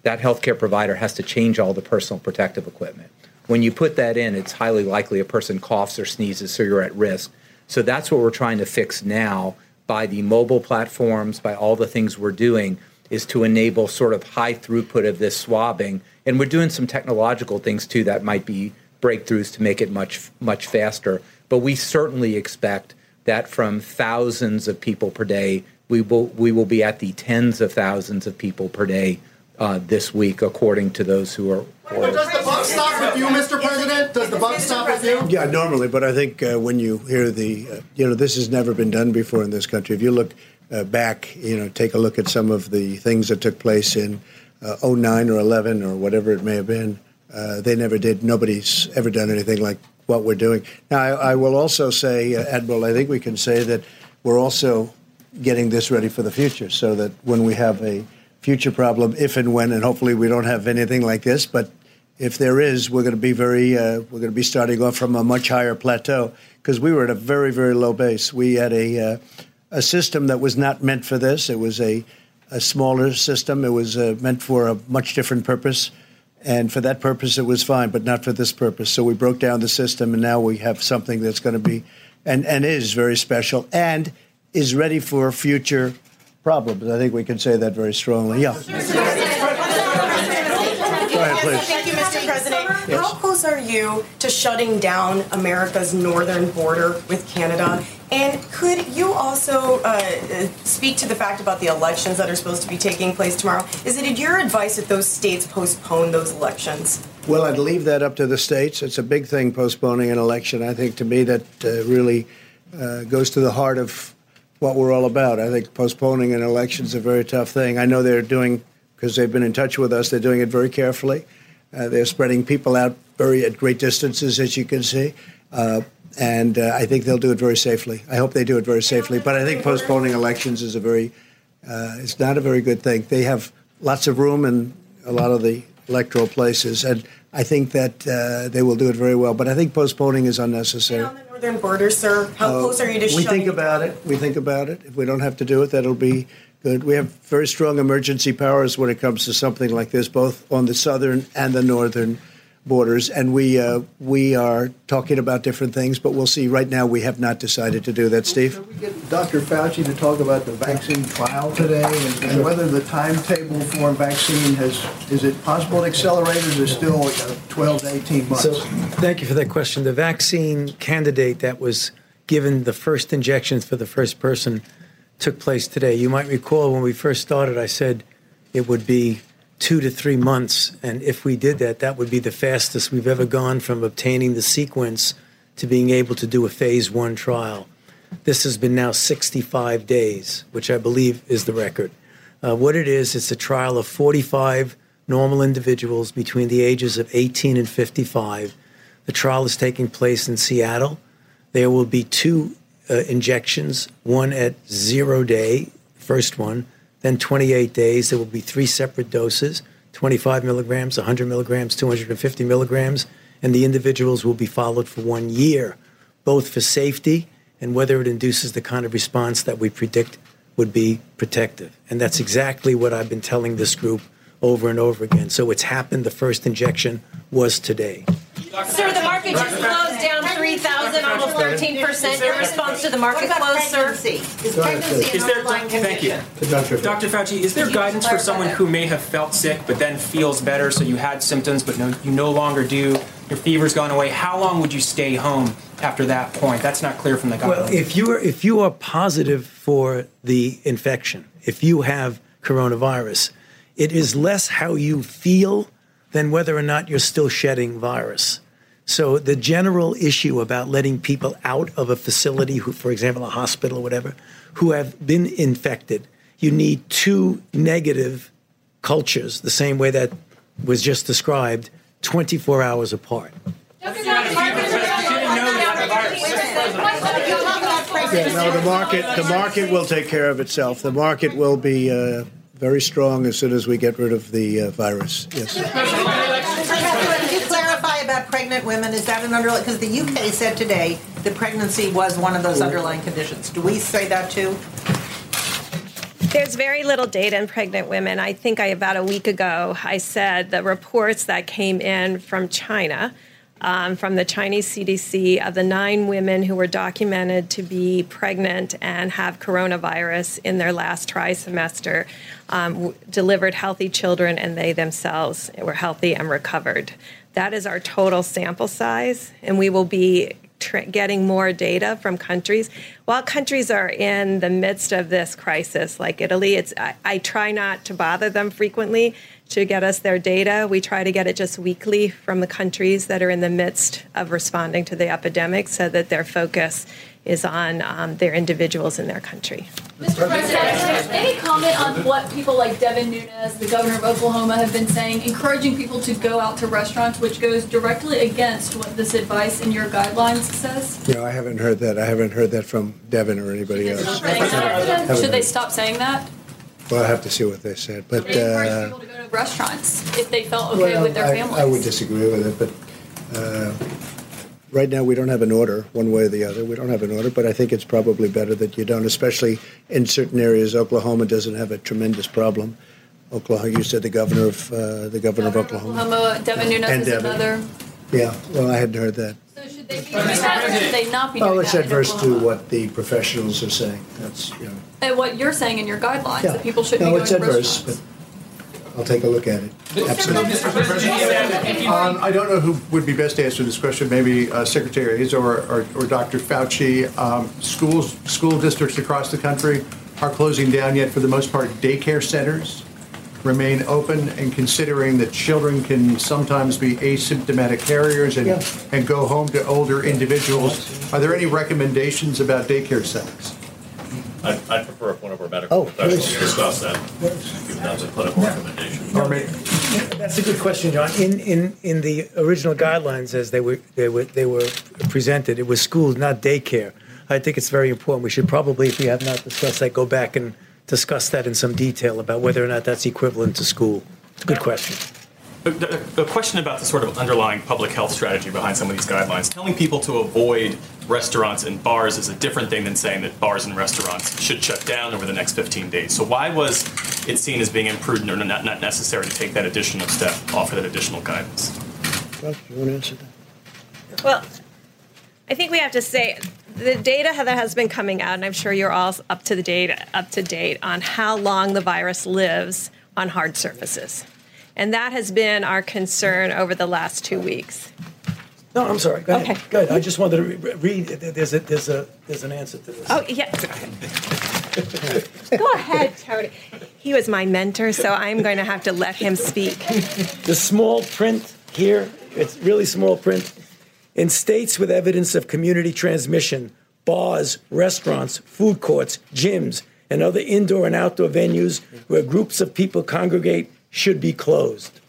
Speaker 22: that healthcare provider has to change all the personal protective equipment. When you put that in, it's highly likely a person coughs or sneezes, so you're at risk. So that's what we're trying to fix now by the mobile platforms, by all the things we're doing, is to enable sort of high throughput of this swabbing. And we're doing some technological things too that might be breakthroughs to make it much, much faster. But we certainly expect that from thousands of people per day, we will, we will be at the tens of thousands of people per day uh, this week, according to those who are.
Speaker 17: But does the buck stop with you, Mr. President? Does the buck stop with you?
Speaker 1: Yeah, normally, but I think uh, when you hear the, uh, you know, this has never been done before in this country. If you look uh, back, you know, take a look at some of the things that took place in uh, 09 or 11 or whatever it may have been. Uh, they never did. Nobody's ever done anything like what we're doing. Now, I, I will also say, uh, Admiral, I think we can say that we're also getting this ready for the future so that when we have a future problem, if and when, and hopefully we don't have anything like this, but if there is, we're going to be very, uh, we're going to be starting off from a much higher plateau because we were at a very, very low base. We had a, uh, a system that was not meant for this. It was a, a smaller system. It was uh, meant for a much different purpose. And for that purpose, it was fine, but not for this purpose. So we broke down the system, and now we have something that's going to be and, and is very special and is ready for future problems. I think we can say that very strongly. Yeah. Go ahead, please.
Speaker 24: Thank you, Mr. President.
Speaker 1: Yes.
Speaker 24: How close are you to shutting down America's northern border with Canada? And could you also uh, speak to the fact about the elections that are supposed to be taking place tomorrow? Is it your advice that those states postpone those elections?
Speaker 1: Well, I'd leave that up to the states. It's a big thing postponing an election. I think to me that uh, really uh, goes to the heart of what we're all about. I think postponing an election is a very tough thing. I know they're doing, because they've been in touch with us, they're doing it very carefully. Uh, they're spreading people out very at great distances, as you can see. And uh, I think they'll do it very safely. I hope they do it very safely. But I think postponing elections is a very, uh, it's not a very good thing. They have lots of room in a lot of the electoral places, and I think that uh, they will do it very well. But I think postponing is unnecessary.
Speaker 24: On the northern border, sir, how
Speaker 1: Uh,
Speaker 24: close are you to
Speaker 1: We think about it. We think about it. If we don't have to do it, that'll be good. We have very strong emergency powers when it comes to something like this, both on the southern and the northern borders. And we uh, we are talking about different things, but we'll see. Right now, we have not decided to do that. Steve.
Speaker 11: Can we get Dr. Fauci to talk about the vaccine trial today and, and whether the timetable for a vaccine has, is it possible to accelerate or is it still uh, 12 to 18 months?
Speaker 3: So, thank you for that question. The vaccine candidate that was given the first injections for the first person took place today. You might recall when we first started, I said it would be two to three months. And if we did that, that would be the fastest we've ever gone from obtaining the sequence to being able to do a phase one trial. This has been now 65 days, which I believe is the record. Uh, what it is, it's a trial of 45 normal individuals between the ages of 18 and 55. The trial is taking place in Seattle. There will be two uh, injections, one at zero day, first one, then 28 days. There will be three separate doses 25 milligrams, 100 milligrams, 250 milligrams, and the individuals will be followed for one year, both for safety and whether it induces the kind of response that we predict would be protective. And that's exactly what I've been telling this group over and over again. So it's happened. The first injection was today.
Speaker 2: Sir, the market just 13 percent Your response to the market close, sir.
Speaker 24: Is pregnancy
Speaker 1: Is
Speaker 24: an
Speaker 7: thank you.
Speaker 1: Dr.
Speaker 7: Fauci, is there guidance for someone who may have felt sick but then feels better, so you had symptoms but no, you no longer do, your fever's gone away? How long would you stay home after that point? That's not clear from the guidelines.
Speaker 3: Well, if you are if you are positive for the infection, if you have coronavirus, it is less how you feel than whether or not you're still shedding virus. So the general issue about letting people out of a facility, who, for example, a hospital or whatever, who have been infected, you need two negative cultures, the same way that was just described, 24 hours apart.
Speaker 1: Yeah, no, the market the market will take care of itself. The market will be uh, very strong as soon as we get rid of the uh, virus. Yes.
Speaker 9: Could you clarify about pregnant women? Is that an underlying, because the UK said today that pregnancy was one of those underlying conditions. Do we say that too?
Speaker 2: There's very little data in pregnant women. I think I about a week ago I said the reports that came in from China, um, from the Chinese CDC, of the nine women who were documented to be pregnant and have coronavirus in their last trimester, um, w- delivered healthy children, and they themselves were healthy and recovered. That is our total sample size, and we will be getting more data from countries. While countries are in the midst of this crisis, like Italy, it's I, I try not to bother them frequently to get us their data. We try to get it just weekly from the countries that are in the midst of responding to the epidemic, so that their focus is on um, their individuals in their country.
Speaker 10: Mr. President, any comment on what people like Devin Nunes, the governor of Oklahoma, have been saying, encouraging people to go out to restaurants, which goes directly against what this advice in your guidelines says?
Speaker 1: You know, I haven't heard that. I haven't heard that from Devin or anybody else.
Speaker 10: Stop saying that? Should they stop saying that?
Speaker 1: Well, I have to see what they said, but.
Speaker 10: They encourage
Speaker 1: uh,
Speaker 10: people to go to restaurants if they felt okay
Speaker 1: Well,
Speaker 10: with their
Speaker 1: I-
Speaker 10: families.
Speaker 1: I would disagree with it, but uh, right now, we don't have an order, one way or the other. We don't have an order, but I think it's probably better that you don't, especially in certain areas. Oklahoma doesn't have a tremendous problem. Oklahoma, you said the governor of, uh, the governor of Oklahoma.
Speaker 10: Oklahoma, Devin Nunes
Speaker 1: And
Speaker 10: is
Speaker 1: Devin.
Speaker 10: another.
Speaker 1: Yeah, well, I hadn't heard that.
Speaker 10: So should they be doing that or should they not be
Speaker 1: Well, it's adverse to what the professionals are saying. That's, you know,
Speaker 10: And what you're saying in your guidelines, that people shouldn't
Speaker 1: no,
Speaker 10: be going
Speaker 1: it's
Speaker 10: to
Speaker 1: adverse,
Speaker 10: restaurants.
Speaker 1: but I'll take a look at it. Absolutely.
Speaker 4: Um, I don't know who would be best to answer this question, maybe uh, Secretary Hayes or, or, or Dr. Fauci. Um, schools, school districts across the country are closing down, yet for the most part, daycare centers remain open and considering that children can sometimes be asymptomatic carriers and,
Speaker 1: Yeah.
Speaker 4: and go home to older individuals. Are there any recommendations about daycare centers?
Speaker 25: I, I prefer if one of our medical
Speaker 1: Oh,
Speaker 25: professionals
Speaker 1: please.
Speaker 25: discuss that, given that's a clinical recommendation.
Speaker 3: That's a good question, John. In, in, in the original guidelines as they were, they were, they were presented, it was schools, not daycare. I think it's very important. We should probably, if we have not discussed that, go back and discuss that in some detail about whether or not that's equivalent to school. It's a good question.
Speaker 26: A, a- a question about the sort of underlying public health strategy behind some of these guidelines. Telling people to avoid restaurants and bars is a different thing than saying that bars and restaurants should shut down over the next 15 days. So why was it seen as being imprudent or not, not necessary to take that additional step, offer that additional guidance?
Speaker 1: Well, you want to answer that?
Speaker 2: Well, I think we have to say the data that has been coming out, and I'm sure you're all up to the date, up to date on how long the virus lives on hard surfaces, and that has been our concern over the last two weeks.
Speaker 3: No, I'm sorry. Go ahead.
Speaker 2: Okay.
Speaker 3: Good. I just wanted to re- read. There's a, there's a, there's an answer to this.
Speaker 2: Oh yeah. Go ahead, Tony. He was my mentor, so I'm going to have to let him speak.
Speaker 3: The small print here, it's really small print. In states with evidence of community transmission, bars, restaurants, food courts, gyms, and other indoor and outdoor venues where groups of people congregate should be closed.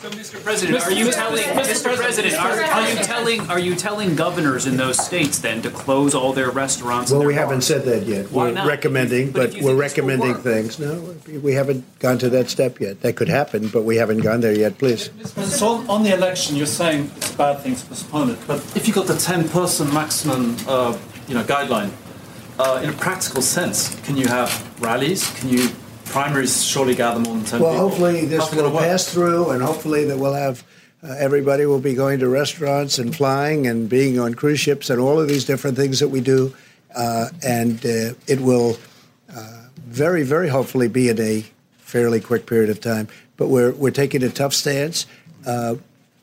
Speaker 27: So, Mr. President, are you telling, Mr. President, are, are you telling, are you telling governors in those states then to close all their restaurants and
Speaker 1: Well,
Speaker 27: their
Speaker 1: we haven't
Speaker 27: bars?
Speaker 1: said that yet.
Speaker 27: Why
Speaker 1: We're
Speaker 27: not?
Speaker 1: recommending,
Speaker 27: But if
Speaker 1: but
Speaker 27: you
Speaker 1: we're
Speaker 27: think this will
Speaker 1: recommending things. No, we haven't gone to that step yet. That could happen, but we haven't gone there yet. Please.
Speaker 28: So on, on the election, you're saying it's a bad thing to postpone it, but if you've got the 10-person maximum, uh, you know, guideline, uh, in a practical sense, can you have rallies? Can you primaries surely gather more than 10
Speaker 1: Well,
Speaker 28: people?
Speaker 1: hopefully this
Speaker 28: How's
Speaker 1: will pass through, and hopefully that we'll have uh, everybody will be going to restaurants and flying and being on cruise ships and all of these different things that we do, uh, and uh, it will uh, very, very hopefully be in a fairly quick period of time. But we're we're taking a tough stance. Uh,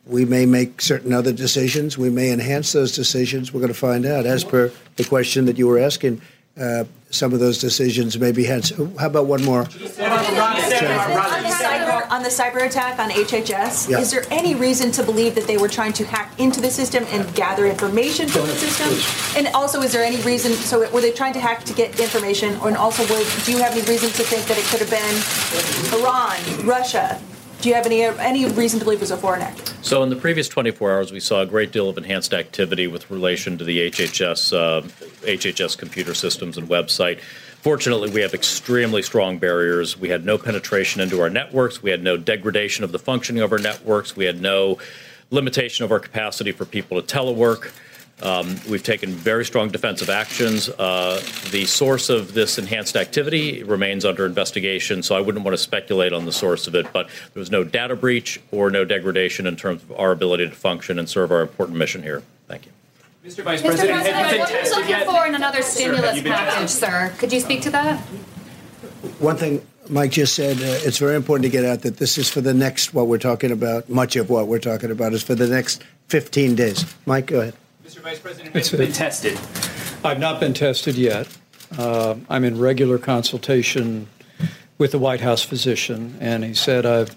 Speaker 1: we may make certain other decisions. We may enhance those decisions. We're going to find out. As per the question that you were asking, uh, some of those decisions may be enhanced. How about one more?
Speaker 15: On the cyber, on the cyber attack on HHS,
Speaker 1: Yeah.
Speaker 15: is there any reason to believe that they were trying to hack into the system and gather information from the system? And also, is there any reason? So, were they trying to hack to get information? And also, were, do you have any reason to think that it could have been Iran, Russia? Do you have any any reason to believe it was a foreign actor?
Speaker 25: So in the previous 24 hours, we saw a great deal of enhanced activity with relation to the HHS, uh, HHS computer systems and website. Fortunately, we have extremely strong barriers. We had no penetration into our networks. We had no degradation of the functioning of our networks. We had no limitation of our capacity for people to telework. Um, we've taken very strong defensive actions. Uh, the source of this enhanced activity remains under investigation, so I wouldn't want to speculate on the source of it. But there was no data breach or no degradation in terms of our ability to function and serve our important mission here. Thank you.
Speaker 7: Mr. Vice
Speaker 16: Mr.
Speaker 7: President, have you been
Speaker 16: what are you
Speaker 7: tested
Speaker 16: looking
Speaker 7: yet?
Speaker 16: for in another stimulus
Speaker 7: you been
Speaker 16: package,
Speaker 7: tested?
Speaker 16: sir? Could you speak to that?
Speaker 1: One thing Mike just said, uh, it's very important to get out that this is for the next, what we're talking about, much of what we're talking about is for the next 15 days. Mike, go ahead.
Speaker 7: Mr. Vice President,
Speaker 21: It's
Speaker 7: have you
Speaker 21: a-
Speaker 7: been tested?
Speaker 21: I've not been tested yet. Uh, I'm in regular consultation with the White House physician, and he said I've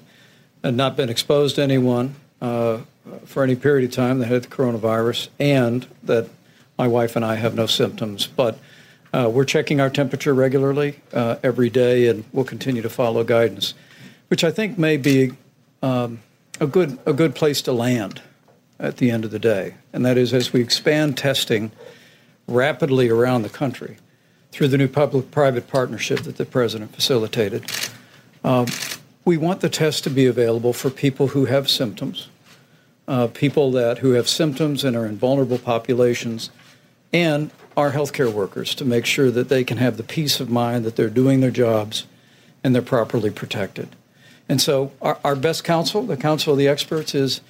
Speaker 21: not been exposed to anyone uh, for any period of time that had the coronavirus, and that my wife and I have no symptoms. But uh, we're checking our temperature regularly uh, every day, and we'll continue to follow guidance, which I think may be um, a good a good place to land at the end of the day. And that is as we expand testing rapidly around the country through the new public private partnership that the president facilitated. Um, we want the test to be available for people who have symptoms, uh, people that who have symptoms and are in vulnerable populations, and our healthcare workers to make sure that they can have the peace of mind that they're doing their jobs and they're properly protected. And so, our, our best counsel, the counsel of the experts, is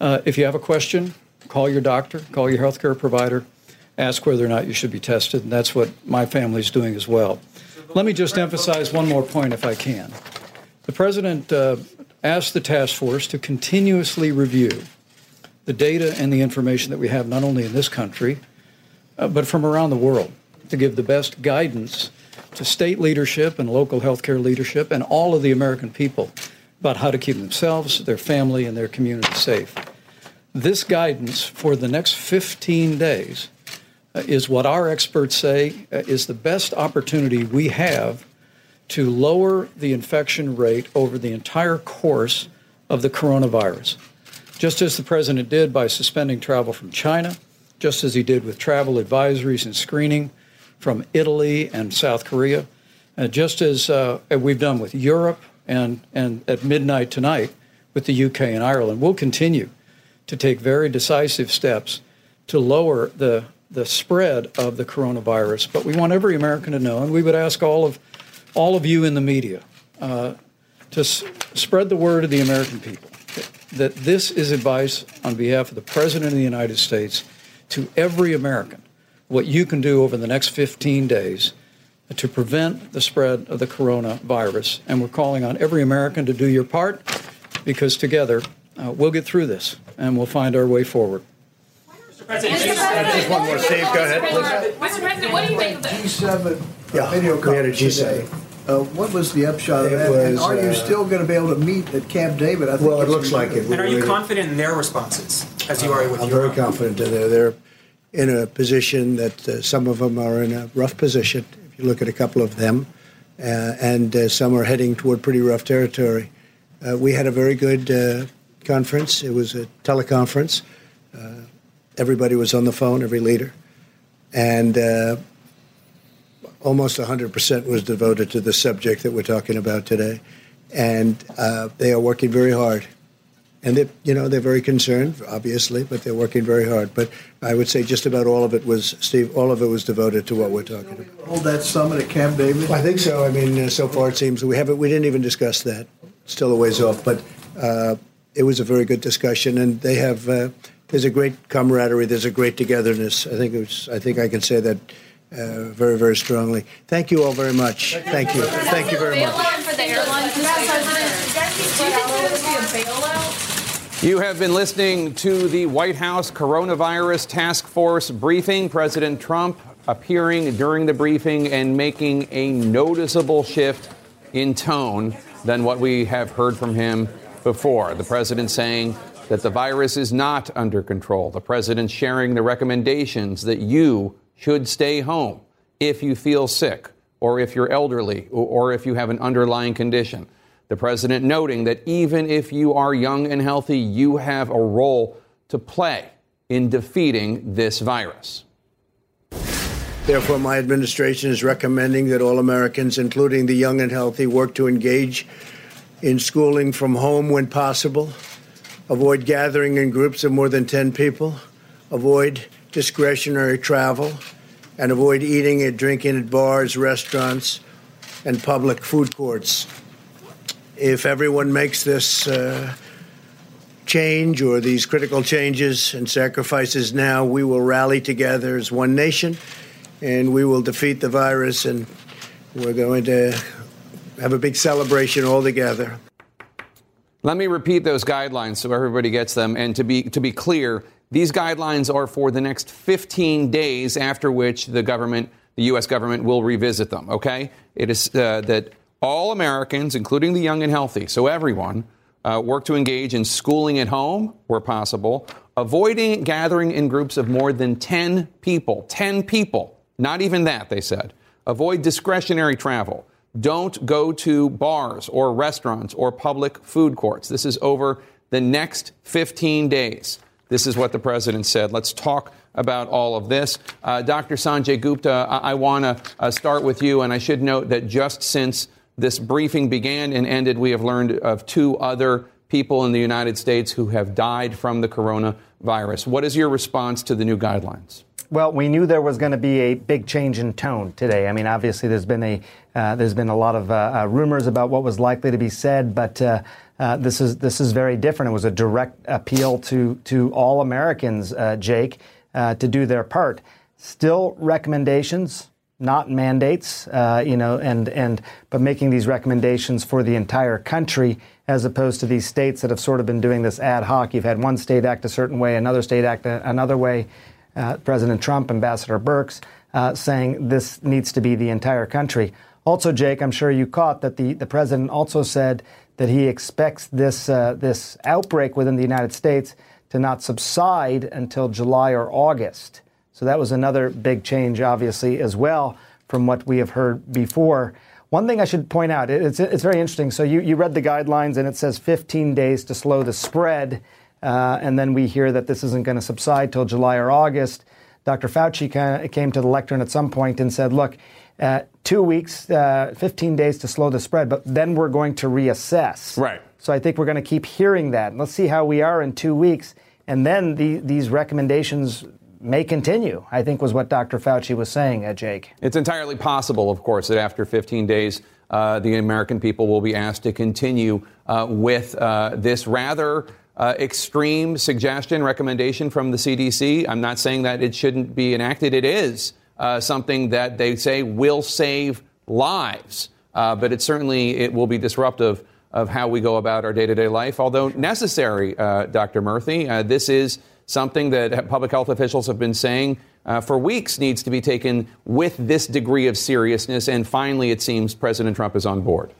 Speaker 21: uh, if you have a question, call your doctor, call your healthcare provider, ask whether or not you should be tested. And that's what my family's doing as well. Let me just emphasize one more point, if I can. The president uh, asked the task force to continuously review the data and the information that we have, not only in this country, uh, but from around the world, to give the best guidance to state leadership and local healthcare leadership and all of the American people about how to keep themselves, their family, and their community safe. This guidance for the next 15 days uh, is what our experts say uh, is the best opportunity we have to lower the infection rate over the entire course of the coronavirus. Just as the president did by suspending travel from China, just as he did with travel advisories and screening from Italy and South Korea, uh, just as uh, we've done with Europe and, and at midnight tonight with the UK and Ireland. We'll continue to take very decisive steps to lower the, the spread of the coronavirus. But we want every American to know, and we would ask all of, all of you in the media uh, to s- spread the word of the American people that this is advice on behalf of the President of the United States to every American, what you can do over the next 15 days to prevent the spread of the coronavirus. And we're calling on every American to do your part because together uh, we'll get through this and we'll find our way forward.
Speaker 1: Just one more, Steve, go ahead, please.
Speaker 10: Mr. President, what do you think of this?
Speaker 11: G7
Speaker 1: Yeah,
Speaker 11: video
Speaker 1: we had a
Speaker 11: conference
Speaker 1: G7.
Speaker 11: today. Uh, What was the upshot of
Speaker 1: It
Speaker 11: that? And
Speaker 1: was,
Speaker 11: are you
Speaker 1: uh,
Speaker 11: still going to be able to meet at Camp David? I think
Speaker 1: Well, it
Speaker 11: it's
Speaker 1: looks
Speaker 11: gonna
Speaker 1: like
Speaker 11: be
Speaker 1: it.
Speaker 11: good.
Speaker 12: And are you confident in their responses as you are with
Speaker 1: I'm
Speaker 12: your
Speaker 1: very
Speaker 12: own?
Speaker 1: confident in there. They're in a position that uh, some of them are in a rough position. If you look at a couple of them, uh, and uh, some are heading toward pretty rough territory. Uh, we had a very good uh, conference. It was a teleconference. Uh, everybody was on the phone, every leader, and uh, almost 100% was devoted to the subject that we're talking about today. And uh, they are working very hard. And they, you know, they're very concerned, obviously, but they're working very hard. But I would say just about all of it was, Steve, all of it was devoted to what we're talking about.
Speaker 11: Hold that summit at Camp David?
Speaker 1: I think so. I mean, uh, so far it seems we haven't. We didn't even discuss that. Still a ways off, but uh, it was a very good discussion, and they have. Uh, there's a great camaraderie. There's a great togetherness. I think it was. I think I can say that uh, very, very strongly. Thank you all very much. Thank you. Thank you very much.
Speaker 10: You
Speaker 29: have been listening to the White House Coronavirus Task Force briefing. President Trump appearing during the briefing and making a noticeable shift in tone than what we have heard from him before. The president saying that the virus is not under control. The president sharing the recommendations that you should stay home if you feel sick or if you're elderly or, if you have an underlying condition. The president noting that even if you are young and healthy, you have a role to play in defeating this virus.
Speaker 1: Therefore, my administration is recommending that all Americans, including the young and healthy, work to engage in schooling from home when possible, avoid gathering in groups of more than 10 people, avoid discretionary travel. And avoid eating and drinking at bars, restaurants, and public food courts. If everyone makes this uh, change or these critical changes and sacrifices now, we will rally together as one nation and we will defeat the virus and we're going to have a big celebration all together.
Speaker 29: Let me repeat those guidelines so everybody gets them. And to be to be clear, these guidelines are for the next 15 days, after which the government, the U.S. government, will revisit them. Okay, it is uh, that all Americans, including the young and healthy, so everyone, uh, work to engage in schooling at home where possible, avoiding gathering in groups of more than 10 people. 10 people, not even that, they said. Avoid discretionary travel. Don't go to bars or restaurants or public food courts. This is over the next 15 days. This is what the president said. Let's talk about all of this. Uh, Dr. Sanjay Gupta, I, I want to uh, start with you, and I should note that just since this briefing began and ended, we have learned of two other people in the United States who have died from the coronavirus. What is your response to the new guidelines?
Speaker 30: Well, we knew there was going to be a big change in tone today. I mean, obviously, there's been a uh, there's been a lot of uh, uh, rumors about what was likely to be said, but uh, uh, this is this is very different. It was a direct appeal to to all Americans, uh, Jake, to do their part. Still recommendations, not mandates. you know, and and but making these recommendations for the entire country as opposed to these states that have sort of been doing this ad hoc. You've had one state act a certain way, another state act another way uh, President Trump, Ambassador Birx, uh, saying this needs to be the entire country. Also, Jake, I'm sure you caught that the, the president also said that he expects this, uh, this outbreak within the United States to not subside until July or August. So that was another big change, obviously, as well from what we have heard before. One thing I should point out, it's, it's very interesting. So you, you read the guidelines and it says 15 days to slow the spread. Uh, and then we hear that this isn't going to subside till July or August. Dr. Fauci came to the lectern at some point and said, look, uh, two weeks, uh, 15 days to slow the spread, but then we're going to reassess.
Speaker 29: Right.
Speaker 30: So I think we're going to keep hearing that. Let's see how we are in two weeks. And then the, these recommendations may continue, I think was what Dr. Fauci was saying, uh, Jake.
Speaker 29: It's entirely possible, of course, that after 15 days, uh, the American people will be asked to continue uh, with uh, this rather uh, extreme suggestion, recommendation from the CDC. I'm not saying that it shouldn't be enacted. It is uh, something that they say will save lives, uh, but it certainly it will be disruptive of how we go about our day-to-day life. Although necessary, uh, Dr. Murphy, uh, this is something that public health officials have been saying uh, for weeks needs to be taken with this degree of seriousness. And finally, it seems President Trump is on board.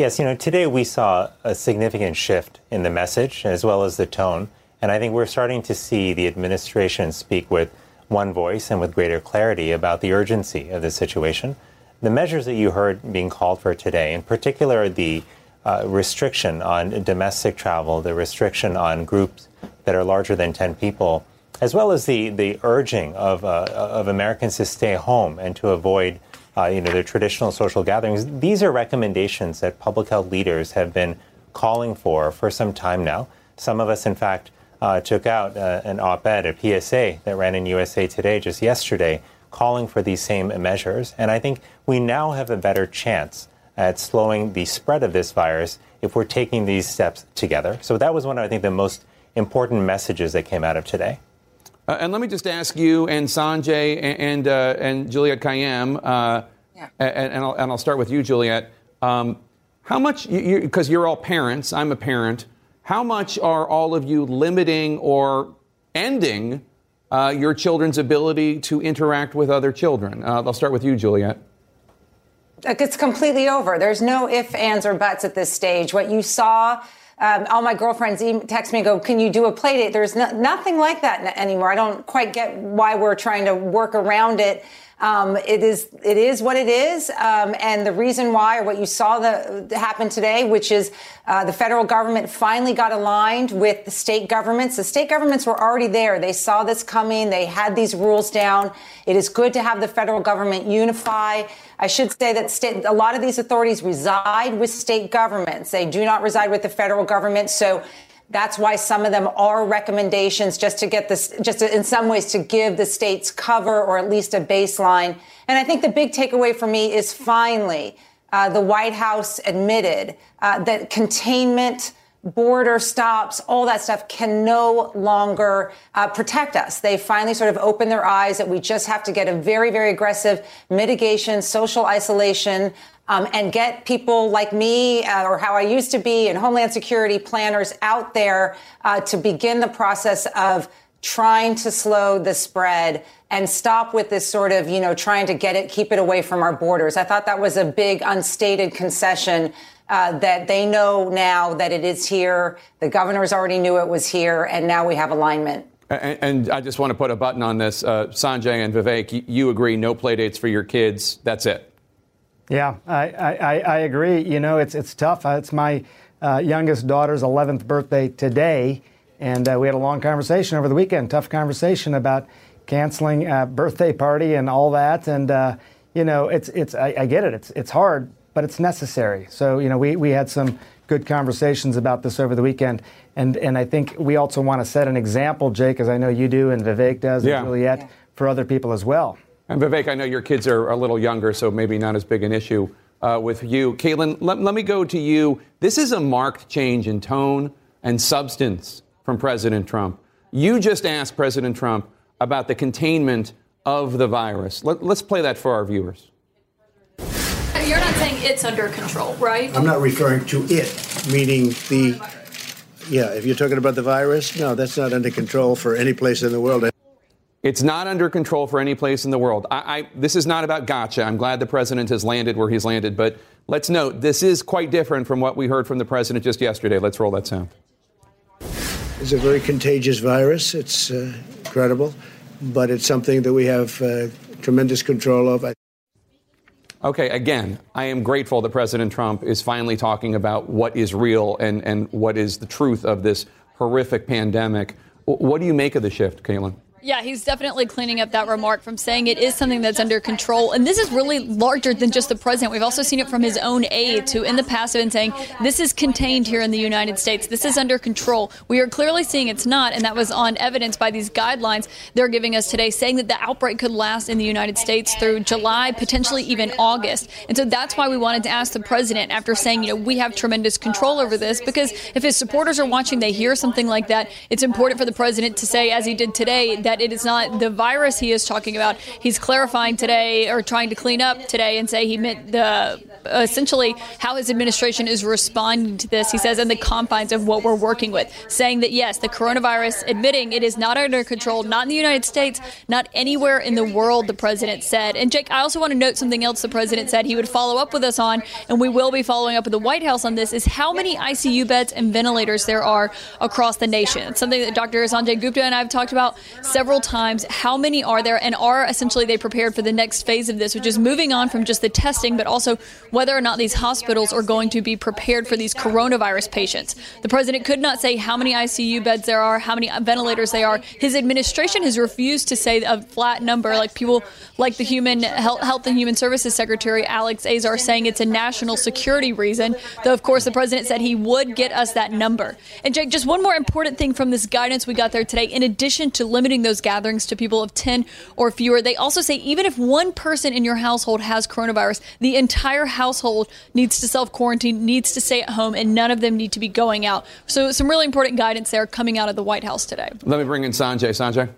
Speaker 31: Yes, you know, today we saw a significant shift in the message as well as the tone. And I think we're starting to see the administration speak with one voice and with greater clarity about the urgency of the situation. The measures that you heard being called for today, in particular the uh, restriction on domestic travel, the restriction on groups that are larger than 10 people, as well as the, the urging of, uh, of Americans to stay home and to avoid uh, you know, the traditional social gatherings. These are recommendations that public health leaders have been calling for for some time now. Some of us, in fact, uh, took out uh, an op-ed, a PSA that ran in USA Today just yesterday, calling for these same measures. And I think we now have a better chance at slowing the spread of this virus if we're taking these steps together. So that was one of, I think, the most important messages that came out of today.
Speaker 29: Uh, and let me just ask you and Sanjay and and, uh, and Juliette Kayyem, uh, yeah. and, and, I'll, and, I'll, start with you, Juliette. Um, how much, because you, are all parents, I'm a parent, how much are all of you limiting or ending uh, your children's ability to interact with other children? Uh, I'll start with you, Juliette.
Speaker 32: It's completely over. There's no ifs, ands, or buts at this stage. What you saw um, all my girlfriends text me and go, "Can you do a play date?" There's no, nothing like that anymore. I don't quite get why we're trying to work around it. Um, it is it is what it is, um, and the reason why, or what you saw the, happen today, which is uh, the federal government finally got aligned with the state governments. The state governments were already there; they saw this coming. They had these rules down. It is good to have the federal government unify. I should say that state, a lot of these authorities reside with state governments. They do not reside with the federal government. So That's why some of them are recommendations just to get this, just to, in some ways to give the states cover or at least a baseline. And I think the big takeaway for me is finally uh, the White House admitted uh, that containment border stops, all that stuff can no longer uh, protect us. They finally sort of opened their eyes that we just have to get a very, very aggressive mitigation, social isolation, um, and get people like me uh, or how I used to be and Homeland Security planners out there uh, to begin the process of trying to slow the spread and stop with this sort of, you know, trying to get it, keep it away from our borders. I thought that was a big unstated concession uh, that they know now that it is here. The governors already knew it was here, and now we have alignment.
Speaker 29: And, and I just want to put a button on this. Uh, Sanjay and Vivek, you, you agree no play dates for your kids. That's it.
Speaker 30: Yeah, I, I, I agree. You know, it's, it's tough. Uh, it's my uh, youngest daughter's 11th birthday today, and uh, we had a long conversation over the weekend, tough conversation about canceling a birthday party and all that. And, uh, you know, it's, it's, I, I, get it. It's, it's hard, but it's necessary. So, you know, we, we had some good conversations about this over the weekend. And, and I think we also want to set an example, Jake, as I know you do and Vivek does
Speaker 29: yeah.
Speaker 30: and Juliette, yeah. for other people as well.
Speaker 29: And Vivek, I know your kids are a little younger, so maybe not as big an issue uh, with you. Kaitlan, let, let me go to you. This is a marked change in tone and substance from President Trump. You just asked President Trump about the containment of the virus. Let, us play that for our viewers.
Speaker 10: You're not saying it's under control, right?
Speaker 1: I'm not referring to it, meaning the. Yeah, if you're talking about the virus, no, that's not under control for any place in the world.
Speaker 29: It's not under control for any place in the world. I, I, this is not about gotcha. I'm glad the president has landed where he's landed, but let's note this is quite different from what we heard from the president just yesterday. Let's roll that sound.
Speaker 1: It's a very contagious virus. It's uh, incredible, but it's something that we have uh, tremendous control of.
Speaker 29: Okay, again, I am grateful that President Trump is finally talking about what is real and, and what is the truth of this horrific pandemic. What do you make of the shift, Kaitlan?
Speaker 10: Yeah, he's definitely cleaning up that remark from saying it is something that's under control. And this is really larger than just the president. We've also seen it from his own aides, who in the past have been saying this is contained here in the United States. This is under control. We are clearly seeing it's not, and that was on evidence by these guidelines they're giving us today, saying that the outbreak could last in the United States through July, potentially even August. And so that's why we wanted to ask the president after saying, you know, we have tremendous control over this, because if his supporters are watching, they hear something like that, it's important for the president to say, as he did today, that that it is not the virus he is talking about. He's clarifying today or trying to clean up today and say he meant the essentially how his administration is responding to this. He says in the confines of what we're working with, saying that yes, the coronavirus, admitting it is not under control, not in the United States, not anywhere in the world, the president said. And Jake, I also want to note something else the president said he would follow up with us on, and we will be following up with the White House on this, is how many ICU beds and ventilators there are across the nation. It's something that Dr. Sanjay Gupta and I have talked about several times. How many are there, and are essentially they prepared for the next phase of this, which is moving on from just the testing, but also whether or not these hospitals are going to be prepared for these coronavirus patients. The president could not say how many ICU beds there are, how many ventilators there are. His administration has refused to say a flat number, like people like the Human Health and Human Services Secretary Alex Azar saying it's a national security reason. Though, of course, the president said he would get us that number. And Jake, just one more important thing from this guidance we got there today. In addition to limiting those gatherings to people of 10 or fewer, they also say even if one person in your household has coronavirus, the entire household needs to self quarantine, needs to stay at home, and none of them need to be going out. So, some really important guidance there coming out of the White House today.
Speaker 29: Let me bring in Sanjay. Sanjay?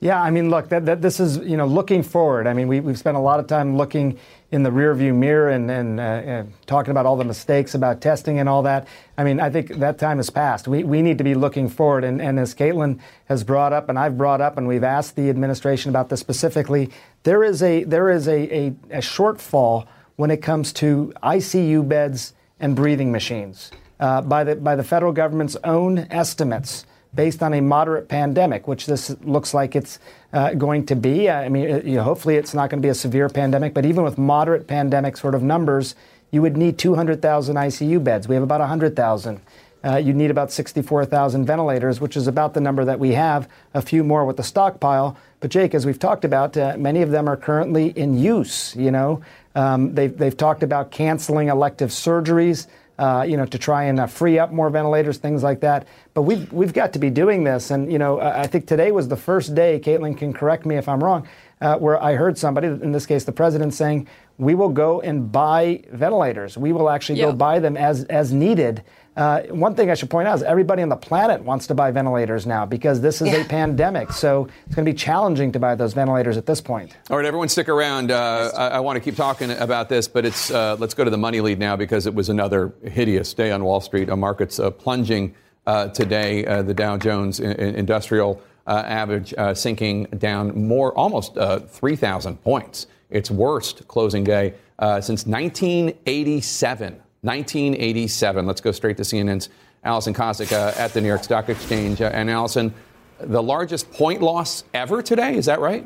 Speaker 30: Yeah, I mean, look, that, that this is, you know, looking forward. I mean, we, we've spent a lot of time looking in the rearview mirror and, and uh, talking about all the mistakes about testing and all that. I mean, I think that time has passed. We, we need to be looking forward. And, and as Kaitlan has brought up, and I've brought up, and we've asked the administration about this specifically, there is a, there is a, a, a shortfall when it comes to ICU beds and breathing machines. Uh, by, the, by the federal government's own estimates, based on a moderate pandemic, which this looks like it's uh, going to be. I mean, it, you know, hopefully it's not going to be a severe pandemic, but even with moderate pandemic sort of numbers, you would need 200,000 ICU beds. We have about 100,000. Uh, you need about 64,000 ventilators, which is about the number that we have, a few more with the stockpile. But, Jake, as we've talked about, uh, many of them are currently in use. You know, um, they've, they've talked about canceling elective surgeries. Uh, you know, to try and uh, free up more ventilators, things like that. but we've we've got to be doing this. And you know, I think today was the first day. Kaitlan can correct me if I'm wrong, uh, where I heard somebody, in this case, the president, saying we will go and buy ventilators. We will actually
Speaker 33: Yeah.
Speaker 30: go buy them as as needed. Uh, one thing I should point out is everybody on the planet wants to buy ventilators now because this is a pandemic. So it's going to be challenging to buy those ventilators at this point.
Speaker 29: All right, everyone, stick around. Uh, I, I want to keep talking about this, but it's uh, let's go to the money lead now because it was another hideous day on Wall Street. Uh, markets uh, plunging uh, today. Uh, the Dow Jones I- I- Industrial Average uh, sinking down more, almost uh, 3,000 points. Its worst closing day uh, since 1987. 1987. Let's go straight to CNN's Alison Kosik uh, at the New York Stock Exchange. Uh, and Allison, the largest point loss ever today. Is that right?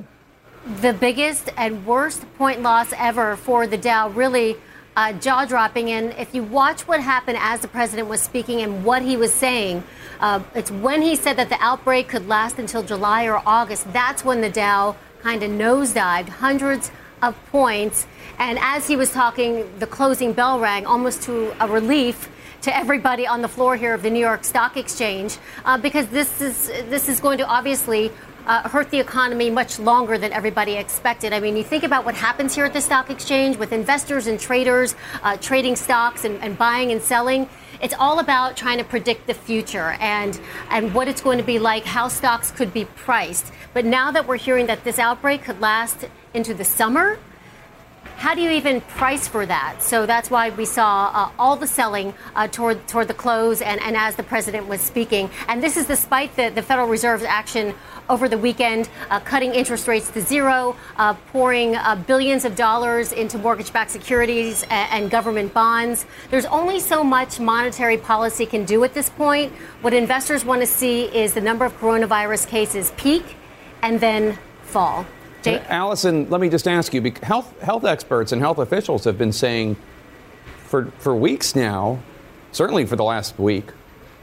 Speaker 34: the biggest and worst point loss ever for the Dow, really uh, jaw dropping. And if you watch what happened as the president was speaking and what he was saying, uh, it's when he said that the outbreak could last until July or August, that's when the Dow kind of nosedived hundreds of points. And as he was talking, the closing bell rang almost to a relief to everybody on the floor here of the New York Stock Exchange, uh, because this is this is going to obviously uh, hurt the economy much longer than everybody expected. I mean, you think about what happens here at the stock exchange with investors and traders uh, trading stocks and, and buying and selling. It's all about trying to predict the future and and what it's going to be like, how stocks could be priced. But now that we're hearing that this outbreak could last into the summer, how do you even price for that? So that's why we saw uh, all the selling uh, toward toward the close and, and as the president was speaking. And this is despite the, the Federal Reserve's action over the weekend, uh, cutting interest rates to zero, uh, pouring uh, billions of dollars into mortgage-backed securities and, and government bonds. There's only so much monetary policy can do at this point. What investors want to see is the number of coronavirus cases peak and then fall. Jake?
Speaker 29: Allison, let me just ask you: health health experts and health officials have been saying for for weeks now, certainly for the last week,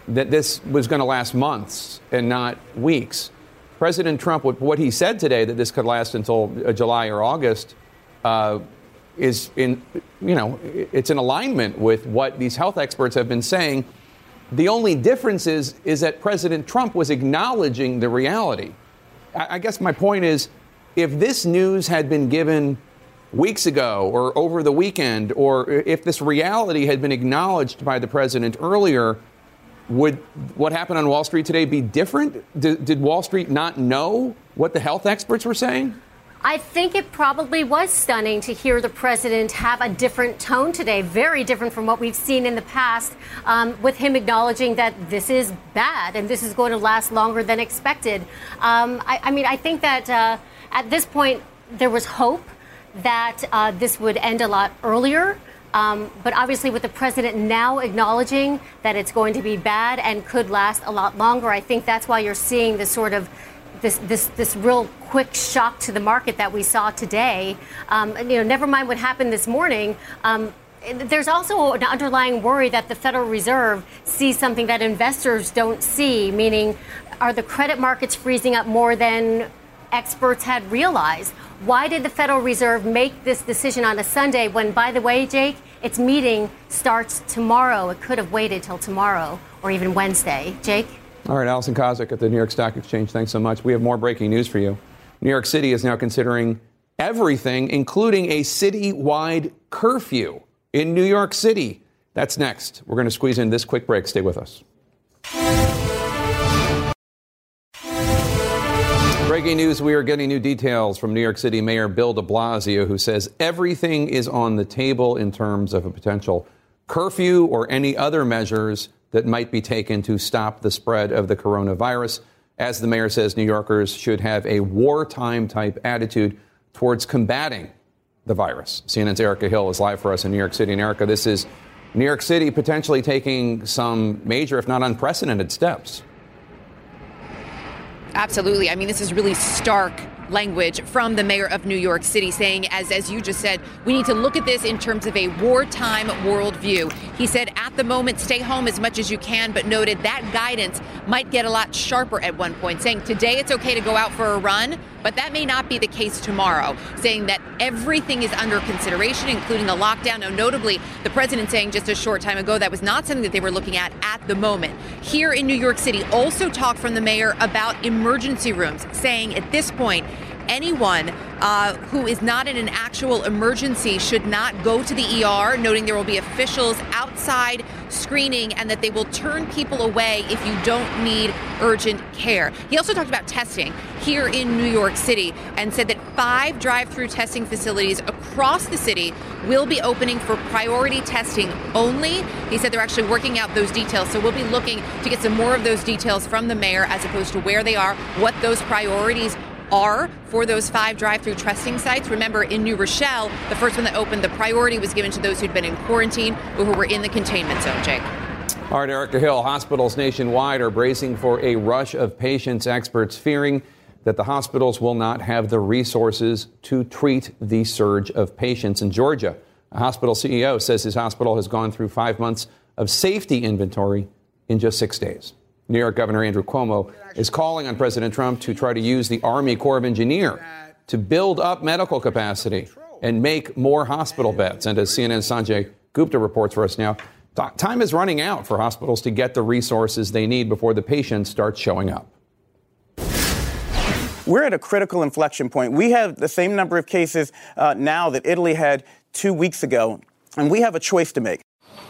Speaker 29: that this was going to last months and not weeks. President Trump, what he said today, that this could last until uh, July or August, uh, is in you know it's in alignment with what these health experts have been saying. The only difference is is that President Trump was acknowledging the reality. I I guess my point is if this news had been given weeks ago or over the weekend, or if this reality had been acknowledged by the president earlier, would what happened on Wall Street today be different? Did, did Wall Street not know what the health experts were saying?
Speaker 34: I think it probably was stunning to hear the president have a different tone today, very different from what we've seen in the past, um, with him acknowledging that this is bad and this is going to last longer than expected. Um, I, I mean, I think that uh, at this point there was hope that uh, this would end a lot earlier. Um, but obviously, with the president now acknowledging that it's going to be bad and could last a lot longer, I think that's why you're seeing this sort of this this this real quick shock to the market that we saw today. Um, and, you know, never mind what happened this morning. Um, there's also an underlying worry that the Federal Reserve sees something that investors don't see, meaning, are the credit markets freezing up more than experts had realized? Why did the Federal Reserve make this decision on a Sunday when, by the way, Jake, its meeting starts tomorrow? It could have waited till tomorrow or even Wednesday. Jake?
Speaker 29: All right, Alison Kosik at the New York Stock Exchange. Thanks so much. We have more breaking news for you. New York City is now considering everything, including a citywide curfew in New York City. That's next. We're going to squeeze in this quick break. Stay with us. Breaking news we are getting new details from New York City Mayor Bill de Blasio, who says everything is on the table in terms of a potential curfew or any other measures that might be taken to stop the spread of the coronavirus. As the mayor says, New Yorkers should have a wartime type attitude towards combating the virus. CNN's Erica Hill is live for us in New York City. And Erica, this is New York City potentially taking some major, if not unprecedented, steps.
Speaker 35: Absolutely. I mean, this is really stark language from the mayor of New York City saying, as, as you just said, we need to look at this in terms of a wartime worldview. He said, at the moment, stay home as much as you can, but noted that guidance might get a lot sharper at one point, saying today it's okay to go out for a run, but that may not be the case tomorrow, saying that everything is under consideration, including a lockdown. Now, notably, the president saying just a short time ago that was not something that they were looking at at the moment. Here in New York City, also talk from the mayor about emergency rooms, saying at this point, anyone uh, who is not in an actual emergency should not go to the ER, noting there will be officials outside screening and that they will turn people away if you don't need urgent care. He also talked about testing here in New York City and said that five drive through testing facilities across the city will be opening for priority testing only. He said they're actually working out those details, so we'll be looking to get some more of those details from the mayor as opposed to where they are, what those priorities are for those five drive through testing sites. Remember, in New Rochelle, the first one that opened, the priority was given to those who'd been in quarantine or who were in the containment zone, Jake.
Speaker 29: All right, Erica Hill, hospitals nationwide are bracing for a rush of patients, experts fearing that the hospitals will not have the resources to treat the surge of patients. In Georgia, a hospital CEO says his hospital has gone through five months of safety inventory in just six days. New York Governor Andrew Cuomo is calling on President Trump to try to use the Army Corps of Engineer to build up medical capacity and make more hospital beds. And as CNN's Sanjay Gupta reports for us now, time is running out for hospitals to get the resources they need before the patients start showing up.
Speaker 36: We're at a critical inflection point. We have the same number of cases uh, now that Italy had two weeks ago, and we have a choice to make.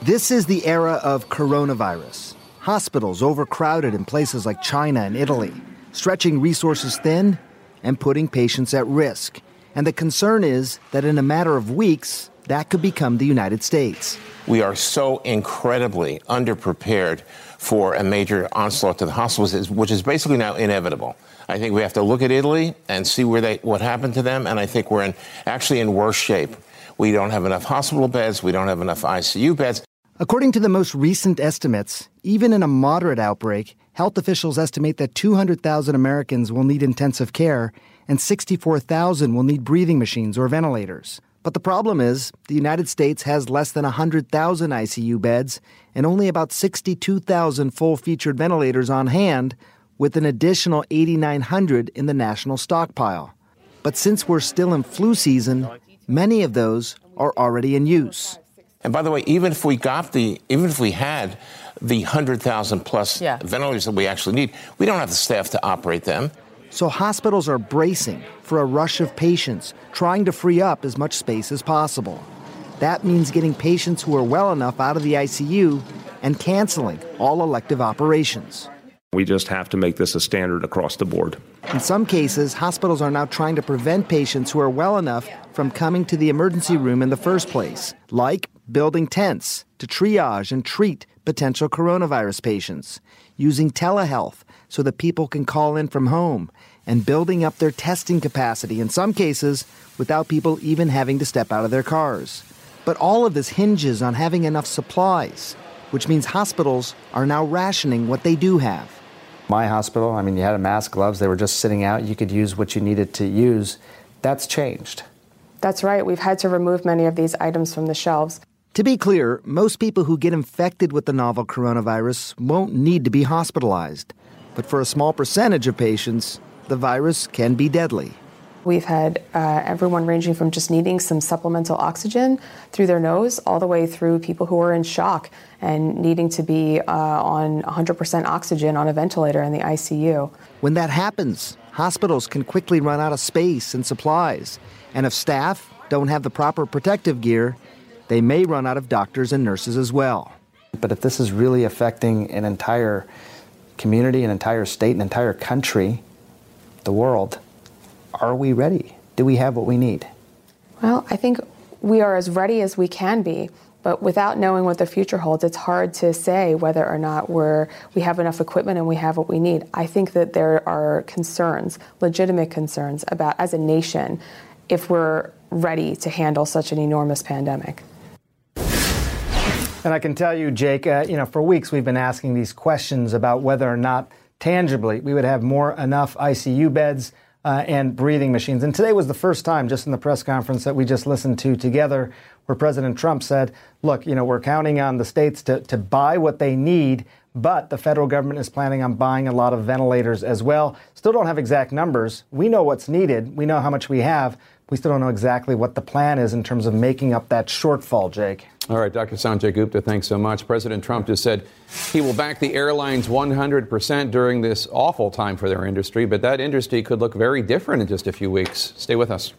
Speaker 37: This is the era of coronavirus hospitals overcrowded in places like China and Italy, stretching resources thin and putting patients at risk. And the concern is that in a matter of weeks, that could become the United States.
Speaker 33: We are so incredibly underprepared for a major onslaught to the hospitals, which is basically now inevitable. I think we have to look at Italy and see where they, what happened to them, and I think we're in, actually in worse shape. We don't have enough hospital beds, we don't have enough ICU beds.
Speaker 37: According to the most recent estimates, even in a moderate outbreak, health officials estimate that 200,000 Americans will need intensive care and 64,000 will need breathing machines or ventilators. But the problem is, the United States has less than 100,000 ICU beds and only about 62,000 full featured ventilators on hand, with an additional 8,900 in the national stockpile. But since we're still in flu season, many of those are already in use.
Speaker 33: And by the way, even if we got the, even if we had the 100,000 plus yeah. ventilators that we actually need, we don't have the staff to operate them.
Speaker 37: So hospitals are bracing for a rush of patients, trying to free up as much space as possible. That means getting patients who are well enough out of the ICU and canceling all elective operations.
Speaker 38: We just have to make this a standard across the board.
Speaker 37: In some cases, hospitals are now trying to prevent patients who are well enough from coming to the emergency room in the first place, like building tents to triage and treat potential coronavirus patients, using telehealth so that people can call in from home, and building up their testing capacity in some cases without people even having to step out of their cars. But all of this hinges on having enough supplies, which means hospitals are now rationing what they do have.
Speaker 30: My hospital, I mean, you had a mask, gloves, they were just sitting out. You could use what you needed to use. That's changed.
Speaker 39: That's right. We've had to remove many of these items from the shelves.
Speaker 37: To be clear, most people who get infected with the novel coronavirus won't need to be hospitalized. But for a small percentage of patients, the virus can be deadly.
Speaker 39: We've had uh, everyone ranging from just needing some supplemental oxygen through their nose, all the way through people who are in shock and needing to be uh, on 100% oxygen on a ventilator in the ICU.
Speaker 37: When that happens, hospitals can quickly run out of space and supplies. And if staff don't have the proper protective gear, they may run out of doctors and nurses as well.
Speaker 30: But if this is really affecting an entire community, an entire state, an entire country, the world, are we ready? Do we have what we need?
Speaker 39: Well, I think we are as ready as we can be. But without knowing what the future holds, it's hard to say whether or not we're, we have enough equipment and we have what we need. I think that there are concerns, legitimate concerns, about as a nation, if we're ready to handle such an enormous pandemic.
Speaker 30: And I can tell you, Jake, uh, you know, for weeks we've been asking these questions about whether or not tangibly we would have more enough ICU beds uh, and breathing machines. And today was the first time, just in the press conference that we just listened to together, where President Trump said, look, you know, we're counting on the states to, to buy what they need, but the federal government is planning on buying a lot of ventilators as well. Still don't have exact numbers. We know what's needed, we know how much we have. We still don't know exactly what the plan is in terms of making up that shortfall, Jake.
Speaker 29: All right, Dr. Sanjay Gupta, thanks so much. President Trump just said he will back the airlines 100% during this awful time for their industry, but that industry could look very different in just a few weeks. Stay with us.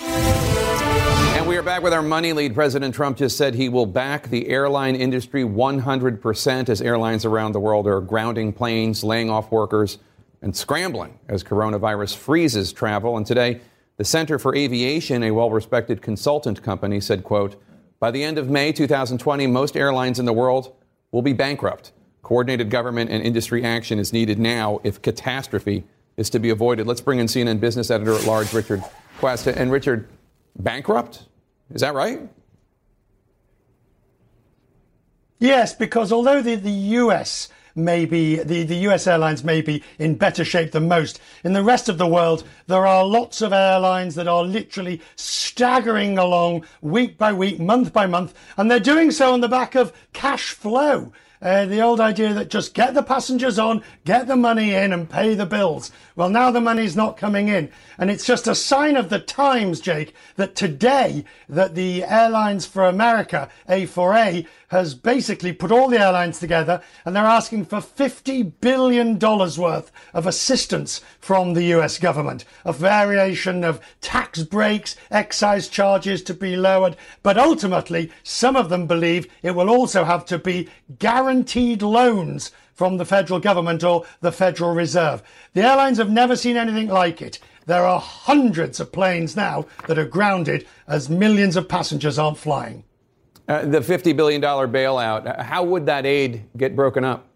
Speaker 29: And we are back with our money lead. President Trump just said he will back the airline industry 100% as airlines around the world are grounding planes, laying off workers, and scrambling as coronavirus freezes travel. And today, the Center for Aviation, a well-respected consultant company, said, quote, by the end of May 2020, most airlines in the world will be bankrupt. Coordinated government and industry action is needed now if catastrophe is to be avoided. Let's bring in CNN business editor at large, Richard Quest. And Richard, bankrupt? Is that right?
Speaker 40: Yes, because although the, the US may be, the, the US airlines may be in better shape than most, in the rest of the world, there are lots of airlines that are literally staggering along week by week, month by month, and they're doing so on the back of cash flow. Uh, the old idea that just get the passengers on, get the money in, and pay the bills. Well, now the money's not coming in, and it's just a sign of the times, Jake, that today that the Airlines for America (A4A) has basically put all the airlines together, and they're asking for fifty billion dollars worth of assistance from the U.S. government, a variation of tax breaks, excise charges to be lowered, but ultimately, some of them believe it will also have to be guaranteed loans from the federal government or the Federal Reserve. The airlines have never seen anything like it. There are hundreds of planes now that are grounded as millions of passengers aren't flying.
Speaker 29: Uh, the $50 billion bailout, how would that aid get broken up?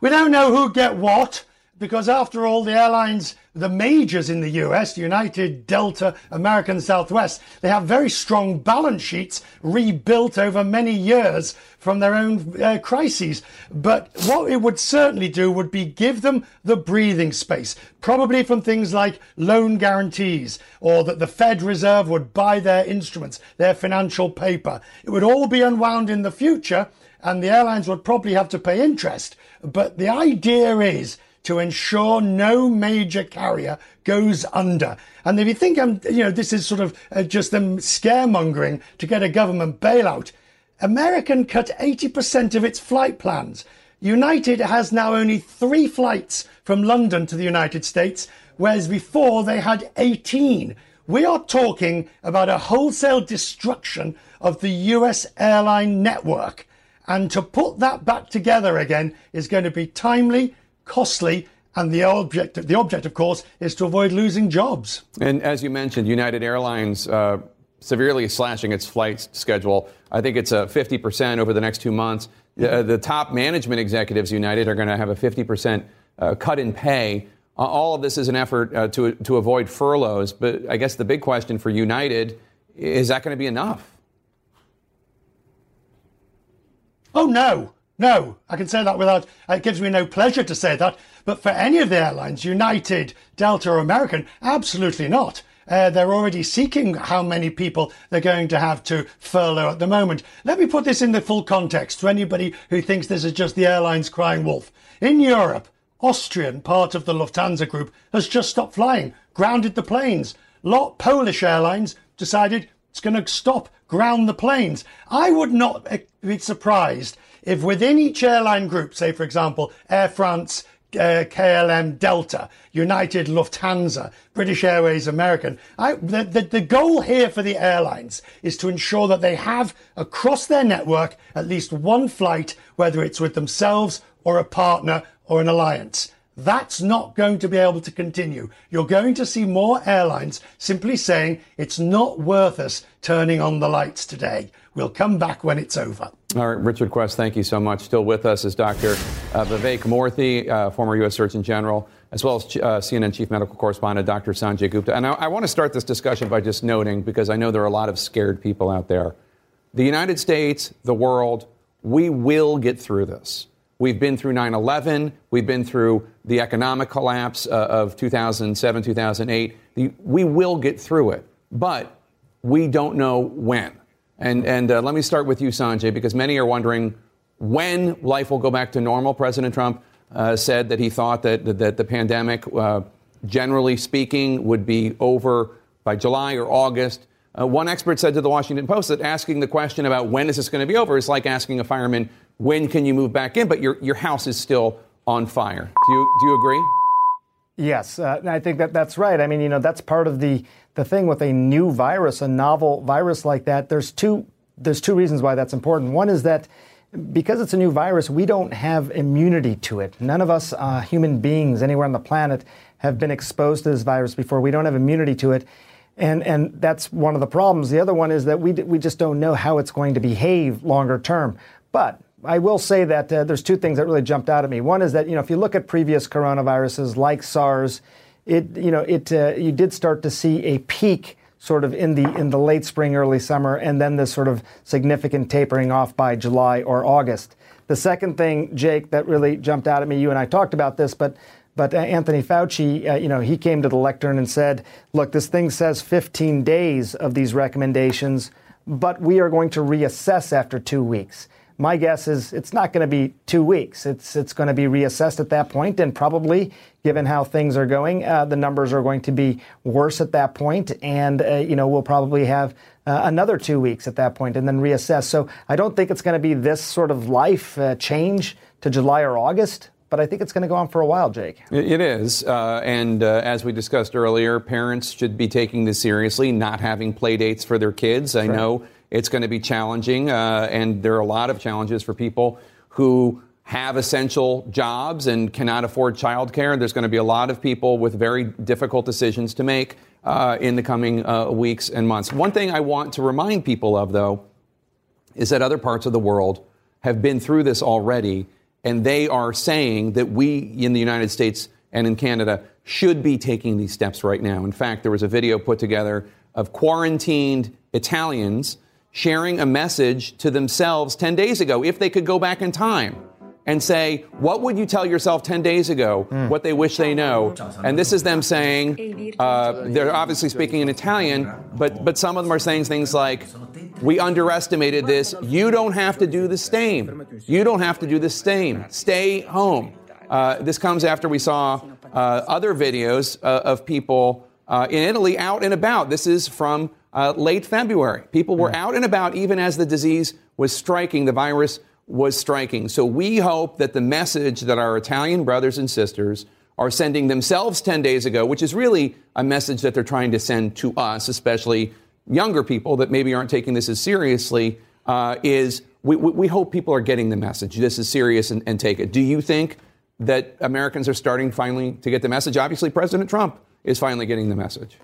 Speaker 40: We don't know who get what because after all, the airlines, the majors in the US, United, Delta, American Southwest, they have very strong balance sheets rebuilt over many years from their own uh, crises. But what it would certainly do would be give them the breathing space, probably from things like loan guarantees or that the Fed Reserve would buy their instruments, their financial paper. It would all be unwound in the future and the airlines would probably have to pay interest. But the idea is to ensure no major carrier goes under. And if you think I'm, you know, this is sort of uh, just them scaremongering to get a government bailout, American cut 80% of its flight plans. United has now only three flights from London to the United States, whereas before they had 18. We are talking about a wholesale destruction of the US airline network. And to put that back together again is going to be timely, costly, and the object, the object, of course, is to avoid losing jobs.
Speaker 29: And as you mentioned, United Airlines uh, severely slashing its flight schedule. I think it's a 50% over the next two months. Uh, the top management executives, United, are going to have a 50% uh, cut in pay. Uh, all of this is an effort uh, to, to avoid furloughs. But I guess the big question for United is that going to be enough?
Speaker 40: Oh, no. No, I can say that without, it gives me no pleasure to say that. But for any of the airlines, United, Delta, or American, absolutely not. Uh, they're already seeking how many people they're going to have to furlough at the moment. Let me put this in the full context to anybody who thinks this is just the airlines crying wolf. In Europe, Austrian, part of the Lufthansa group, has just stopped flying, grounded the planes. Lot Polish Airlines decided it's going to stop, ground the planes. I would not be surprised if within each airline group, say for example, Air France, uh, KLM, Delta, United, Lufthansa, British Airways, American. I, the, the, the goal here for the airlines is to ensure that they have across their network at least one flight, whether it's with themselves or a partner or an alliance. That's not going to be able to continue. You're going to see more airlines simply saying it's not worth us turning on the lights today. We'll come back when it's over.
Speaker 29: All right, Richard Quest, thank you so much. Still with us is Dr. Uh, Vivek Murthy, uh, former U.S. Surgeon General, as well as uh, CNN Chief Medical Correspondent Dr. Sanjay Gupta. And I, I want to start this discussion by just noting, because I know there are a lot of scared people out there, the United States, the world, we will get through this. We've been through 9 11. We've been through the economic collapse uh, of 2007, 2008. The, we will get through it, but we don't know when. And, and uh, let me start with you, Sanjay, because many are wondering when life will go back to normal. President Trump uh, said that he thought that, that, that the pandemic, uh, generally speaking, would be over by July or August. Uh, one expert said to the Washington Post that asking the question about when is this going to be over is like asking a fireman, when can you move back in? But your, your house is still on fire. Do you, do you agree?
Speaker 30: Yes, uh, I think that that's right. I mean, you know, that's part of the the thing with a new virus, a novel virus like that. There's two there's two reasons why that's important. One is that because it's a new virus, we don't have immunity to it. None of us, uh, human beings anywhere on the planet, have been exposed to this virus before. We don't have immunity to it. And, and that's one of the problems. The other one is that we, we just don't know how it's going to behave longer term. But I will say that uh, there's two things that really jumped out at me. One is that you know if you look at previous coronaviruses like SARS, it you know it uh, you did start to see a peak sort of in the in the late spring, early summer, and then this sort of significant tapering off by July or August. The second thing, Jake, that really jumped out at me, you and I talked about this, but but uh, Anthony Fauci, uh, you know, he came to the lectern and said, "Look, this thing says 15 days of these recommendations, but we are going to reassess after two weeks." my guess is it's not going to be two weeks. It's it's going to be reassessed at that point, and probably, given how things are going, uh, the numbers are going to be worse at that point, and uh, you know we'll probably have uh, another two weeks at that point, and then reassess. So I don't think it's going to be this sort of life uh, change to July or August. But I think it's going to go on for a while, Jake.
Speaker 29: It is. Uh, and uh, as we discussed earlier, parents should be taking this seriously, not having play dates for their kids. I know it's going to be challenging, uh, and there are a lot of challenges for people who have essential jobs and cannot afford childcare. There's going to be a lot of people with very difficult decisions to make uh, in the coming uh, weeks and months. One thing I want to remind people of, though, is that other parts of the world have been through this already, and they are saying that we in the United States and in Canada should be taking these steps right now. In fact, there was a video put together of quarantined Italians sharing a message to themselves 10 days ago if they could go back in time and say, What would you tell yourself 10 days ago, mm. what they wish they know? And this is them saying, uh, they're obviously speaking in Italian, but, but some of them are saying things like, We underestimated this. You don't have to do the same. You don't have to do the same. Stay home. Uh, this comes after we saw uh, other videos uh, of people uh, in Italy out and about. This is from uh, late February. People were out and about even as the disease was striking, the virus was striking. So we hope that the message that our Italian brothers and sisters are sending themselves 10 days ago, which is really a message that they're trying to send to us, especially younger people that maybe aren't taking this as seriously, uh, is we, we, hope people are getting the message. This is serious and, and take it. Do you think that Americans are starting finally to get the message? Obviously, President Trump is finally getting the message.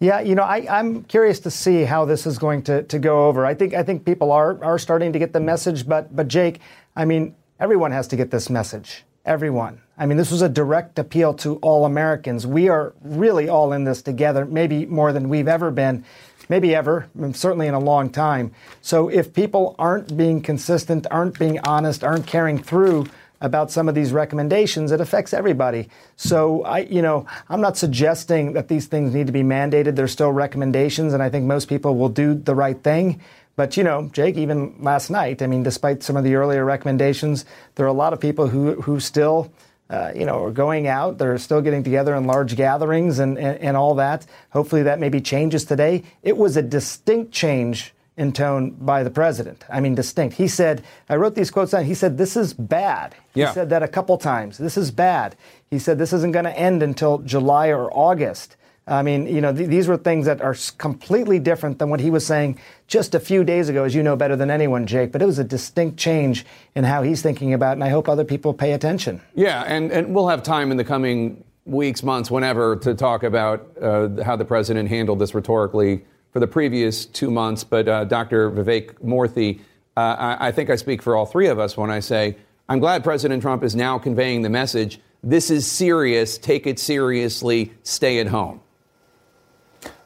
Speaker 30: Yeah, you know, I, am curious to see how this is going to, to go over. I think I think people are are starting to get the message, but but Jake, I mean, everyone has to get this message. Everyone. I mean, this was a direct appeal to all Americans. We are really all in this together, maybe more than we've ever been, maybe ever, certainly in a long time. So if people aren't being consistent, aren't being honest, aren't carrying through about some of these recommendations, it affects everybody. So I, you know, I'm not suggesting that these things need to be mandated. They're still recommendations, and I think most people will do the right thing. But you know, Jake, even last night, I mean, despite some of the earlier recommendations, there are a lot of people who who still. Uh, you know, are going out. They're still getting together in large gatherings and, and, and all that. Hopefully, that maybe changes today. It was a distinct change in tone by the president. I mean, distinct. He said, I wrote these quotes down. He said, This is bad. He yeah. said that a couple times. This is bad. He said, This isn't going to end until July or August. I mean, you know, th- these were things that are completely different than what he was saying just a few days ago, as you know better than anyone, Jake. But it was a distinct change in how he's thinking about it, and I hope other people pay attention.
Speaker 29: Yeah, and, and we'll have time in the coming weeks, months, whenever, to talk about uh, how the president handled this rhetorically for the previous two months. But uh, Dr. Vivek Murthy, uh, I, I think I speak for all three of us when I say I'm glad President Trump is now conveying the message this is serious, take it seriously, stay at home.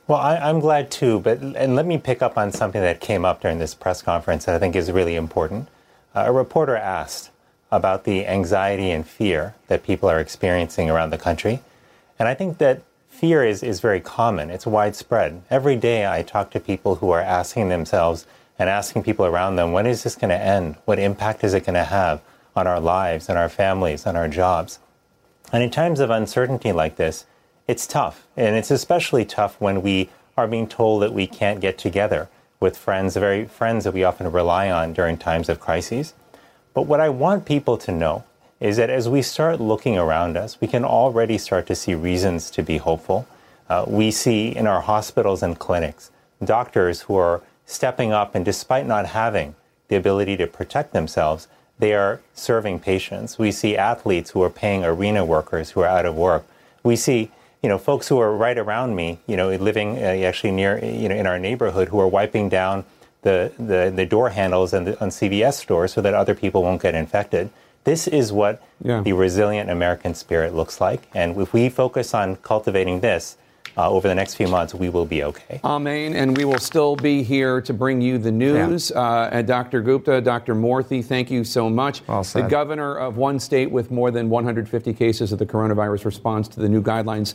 Speaker 31: Well, I, am glad too, but and let me pick up on something that came up during this press conference that I think is really important. Uh, a reporter asked about the anxiety and fear that people are experiencing around the country, and I think that fear is, is very common, it's widespread. Every day I talk to people who are asking themselves, and asking people around them, when is this going to end? What impact is it going to have on our lives, on our families, on our jobs? And in times of uncertainty like this, it's tough. And it's especially tough when we are being told that we can't get together with friends, the very friends that we often rely on during times of crises. But what I want people to know is that as we start looking around us, we can already start to see reasons to be hopeful. Uh, we see in our hospitals and clinics doctors who are stepping up and despite not having the ability to protect themselves, they are serving patients. We see athletes who are paying arena workers who are out of work. We see you know, folks who are right around me, you know, living uh, actually near, you know, in our neighborhood, who are wiping down the, the, the door handles and the, on CVS stores so that other people won't get infected. This is what yeah. the resilient American spirit looks like. And if we focus on cultivating this, uh, over the next few months, we will be okay.
Speaker 29: Amen. And we will still be here to bring you the news. Yeah. Uh, and Dr. Gupta, Dr. Murthy, thank you so much.
Speaker 30: Well
Speaker 29: the governor of one state with more than 150 cases of the coronavirus responds to the new guidelines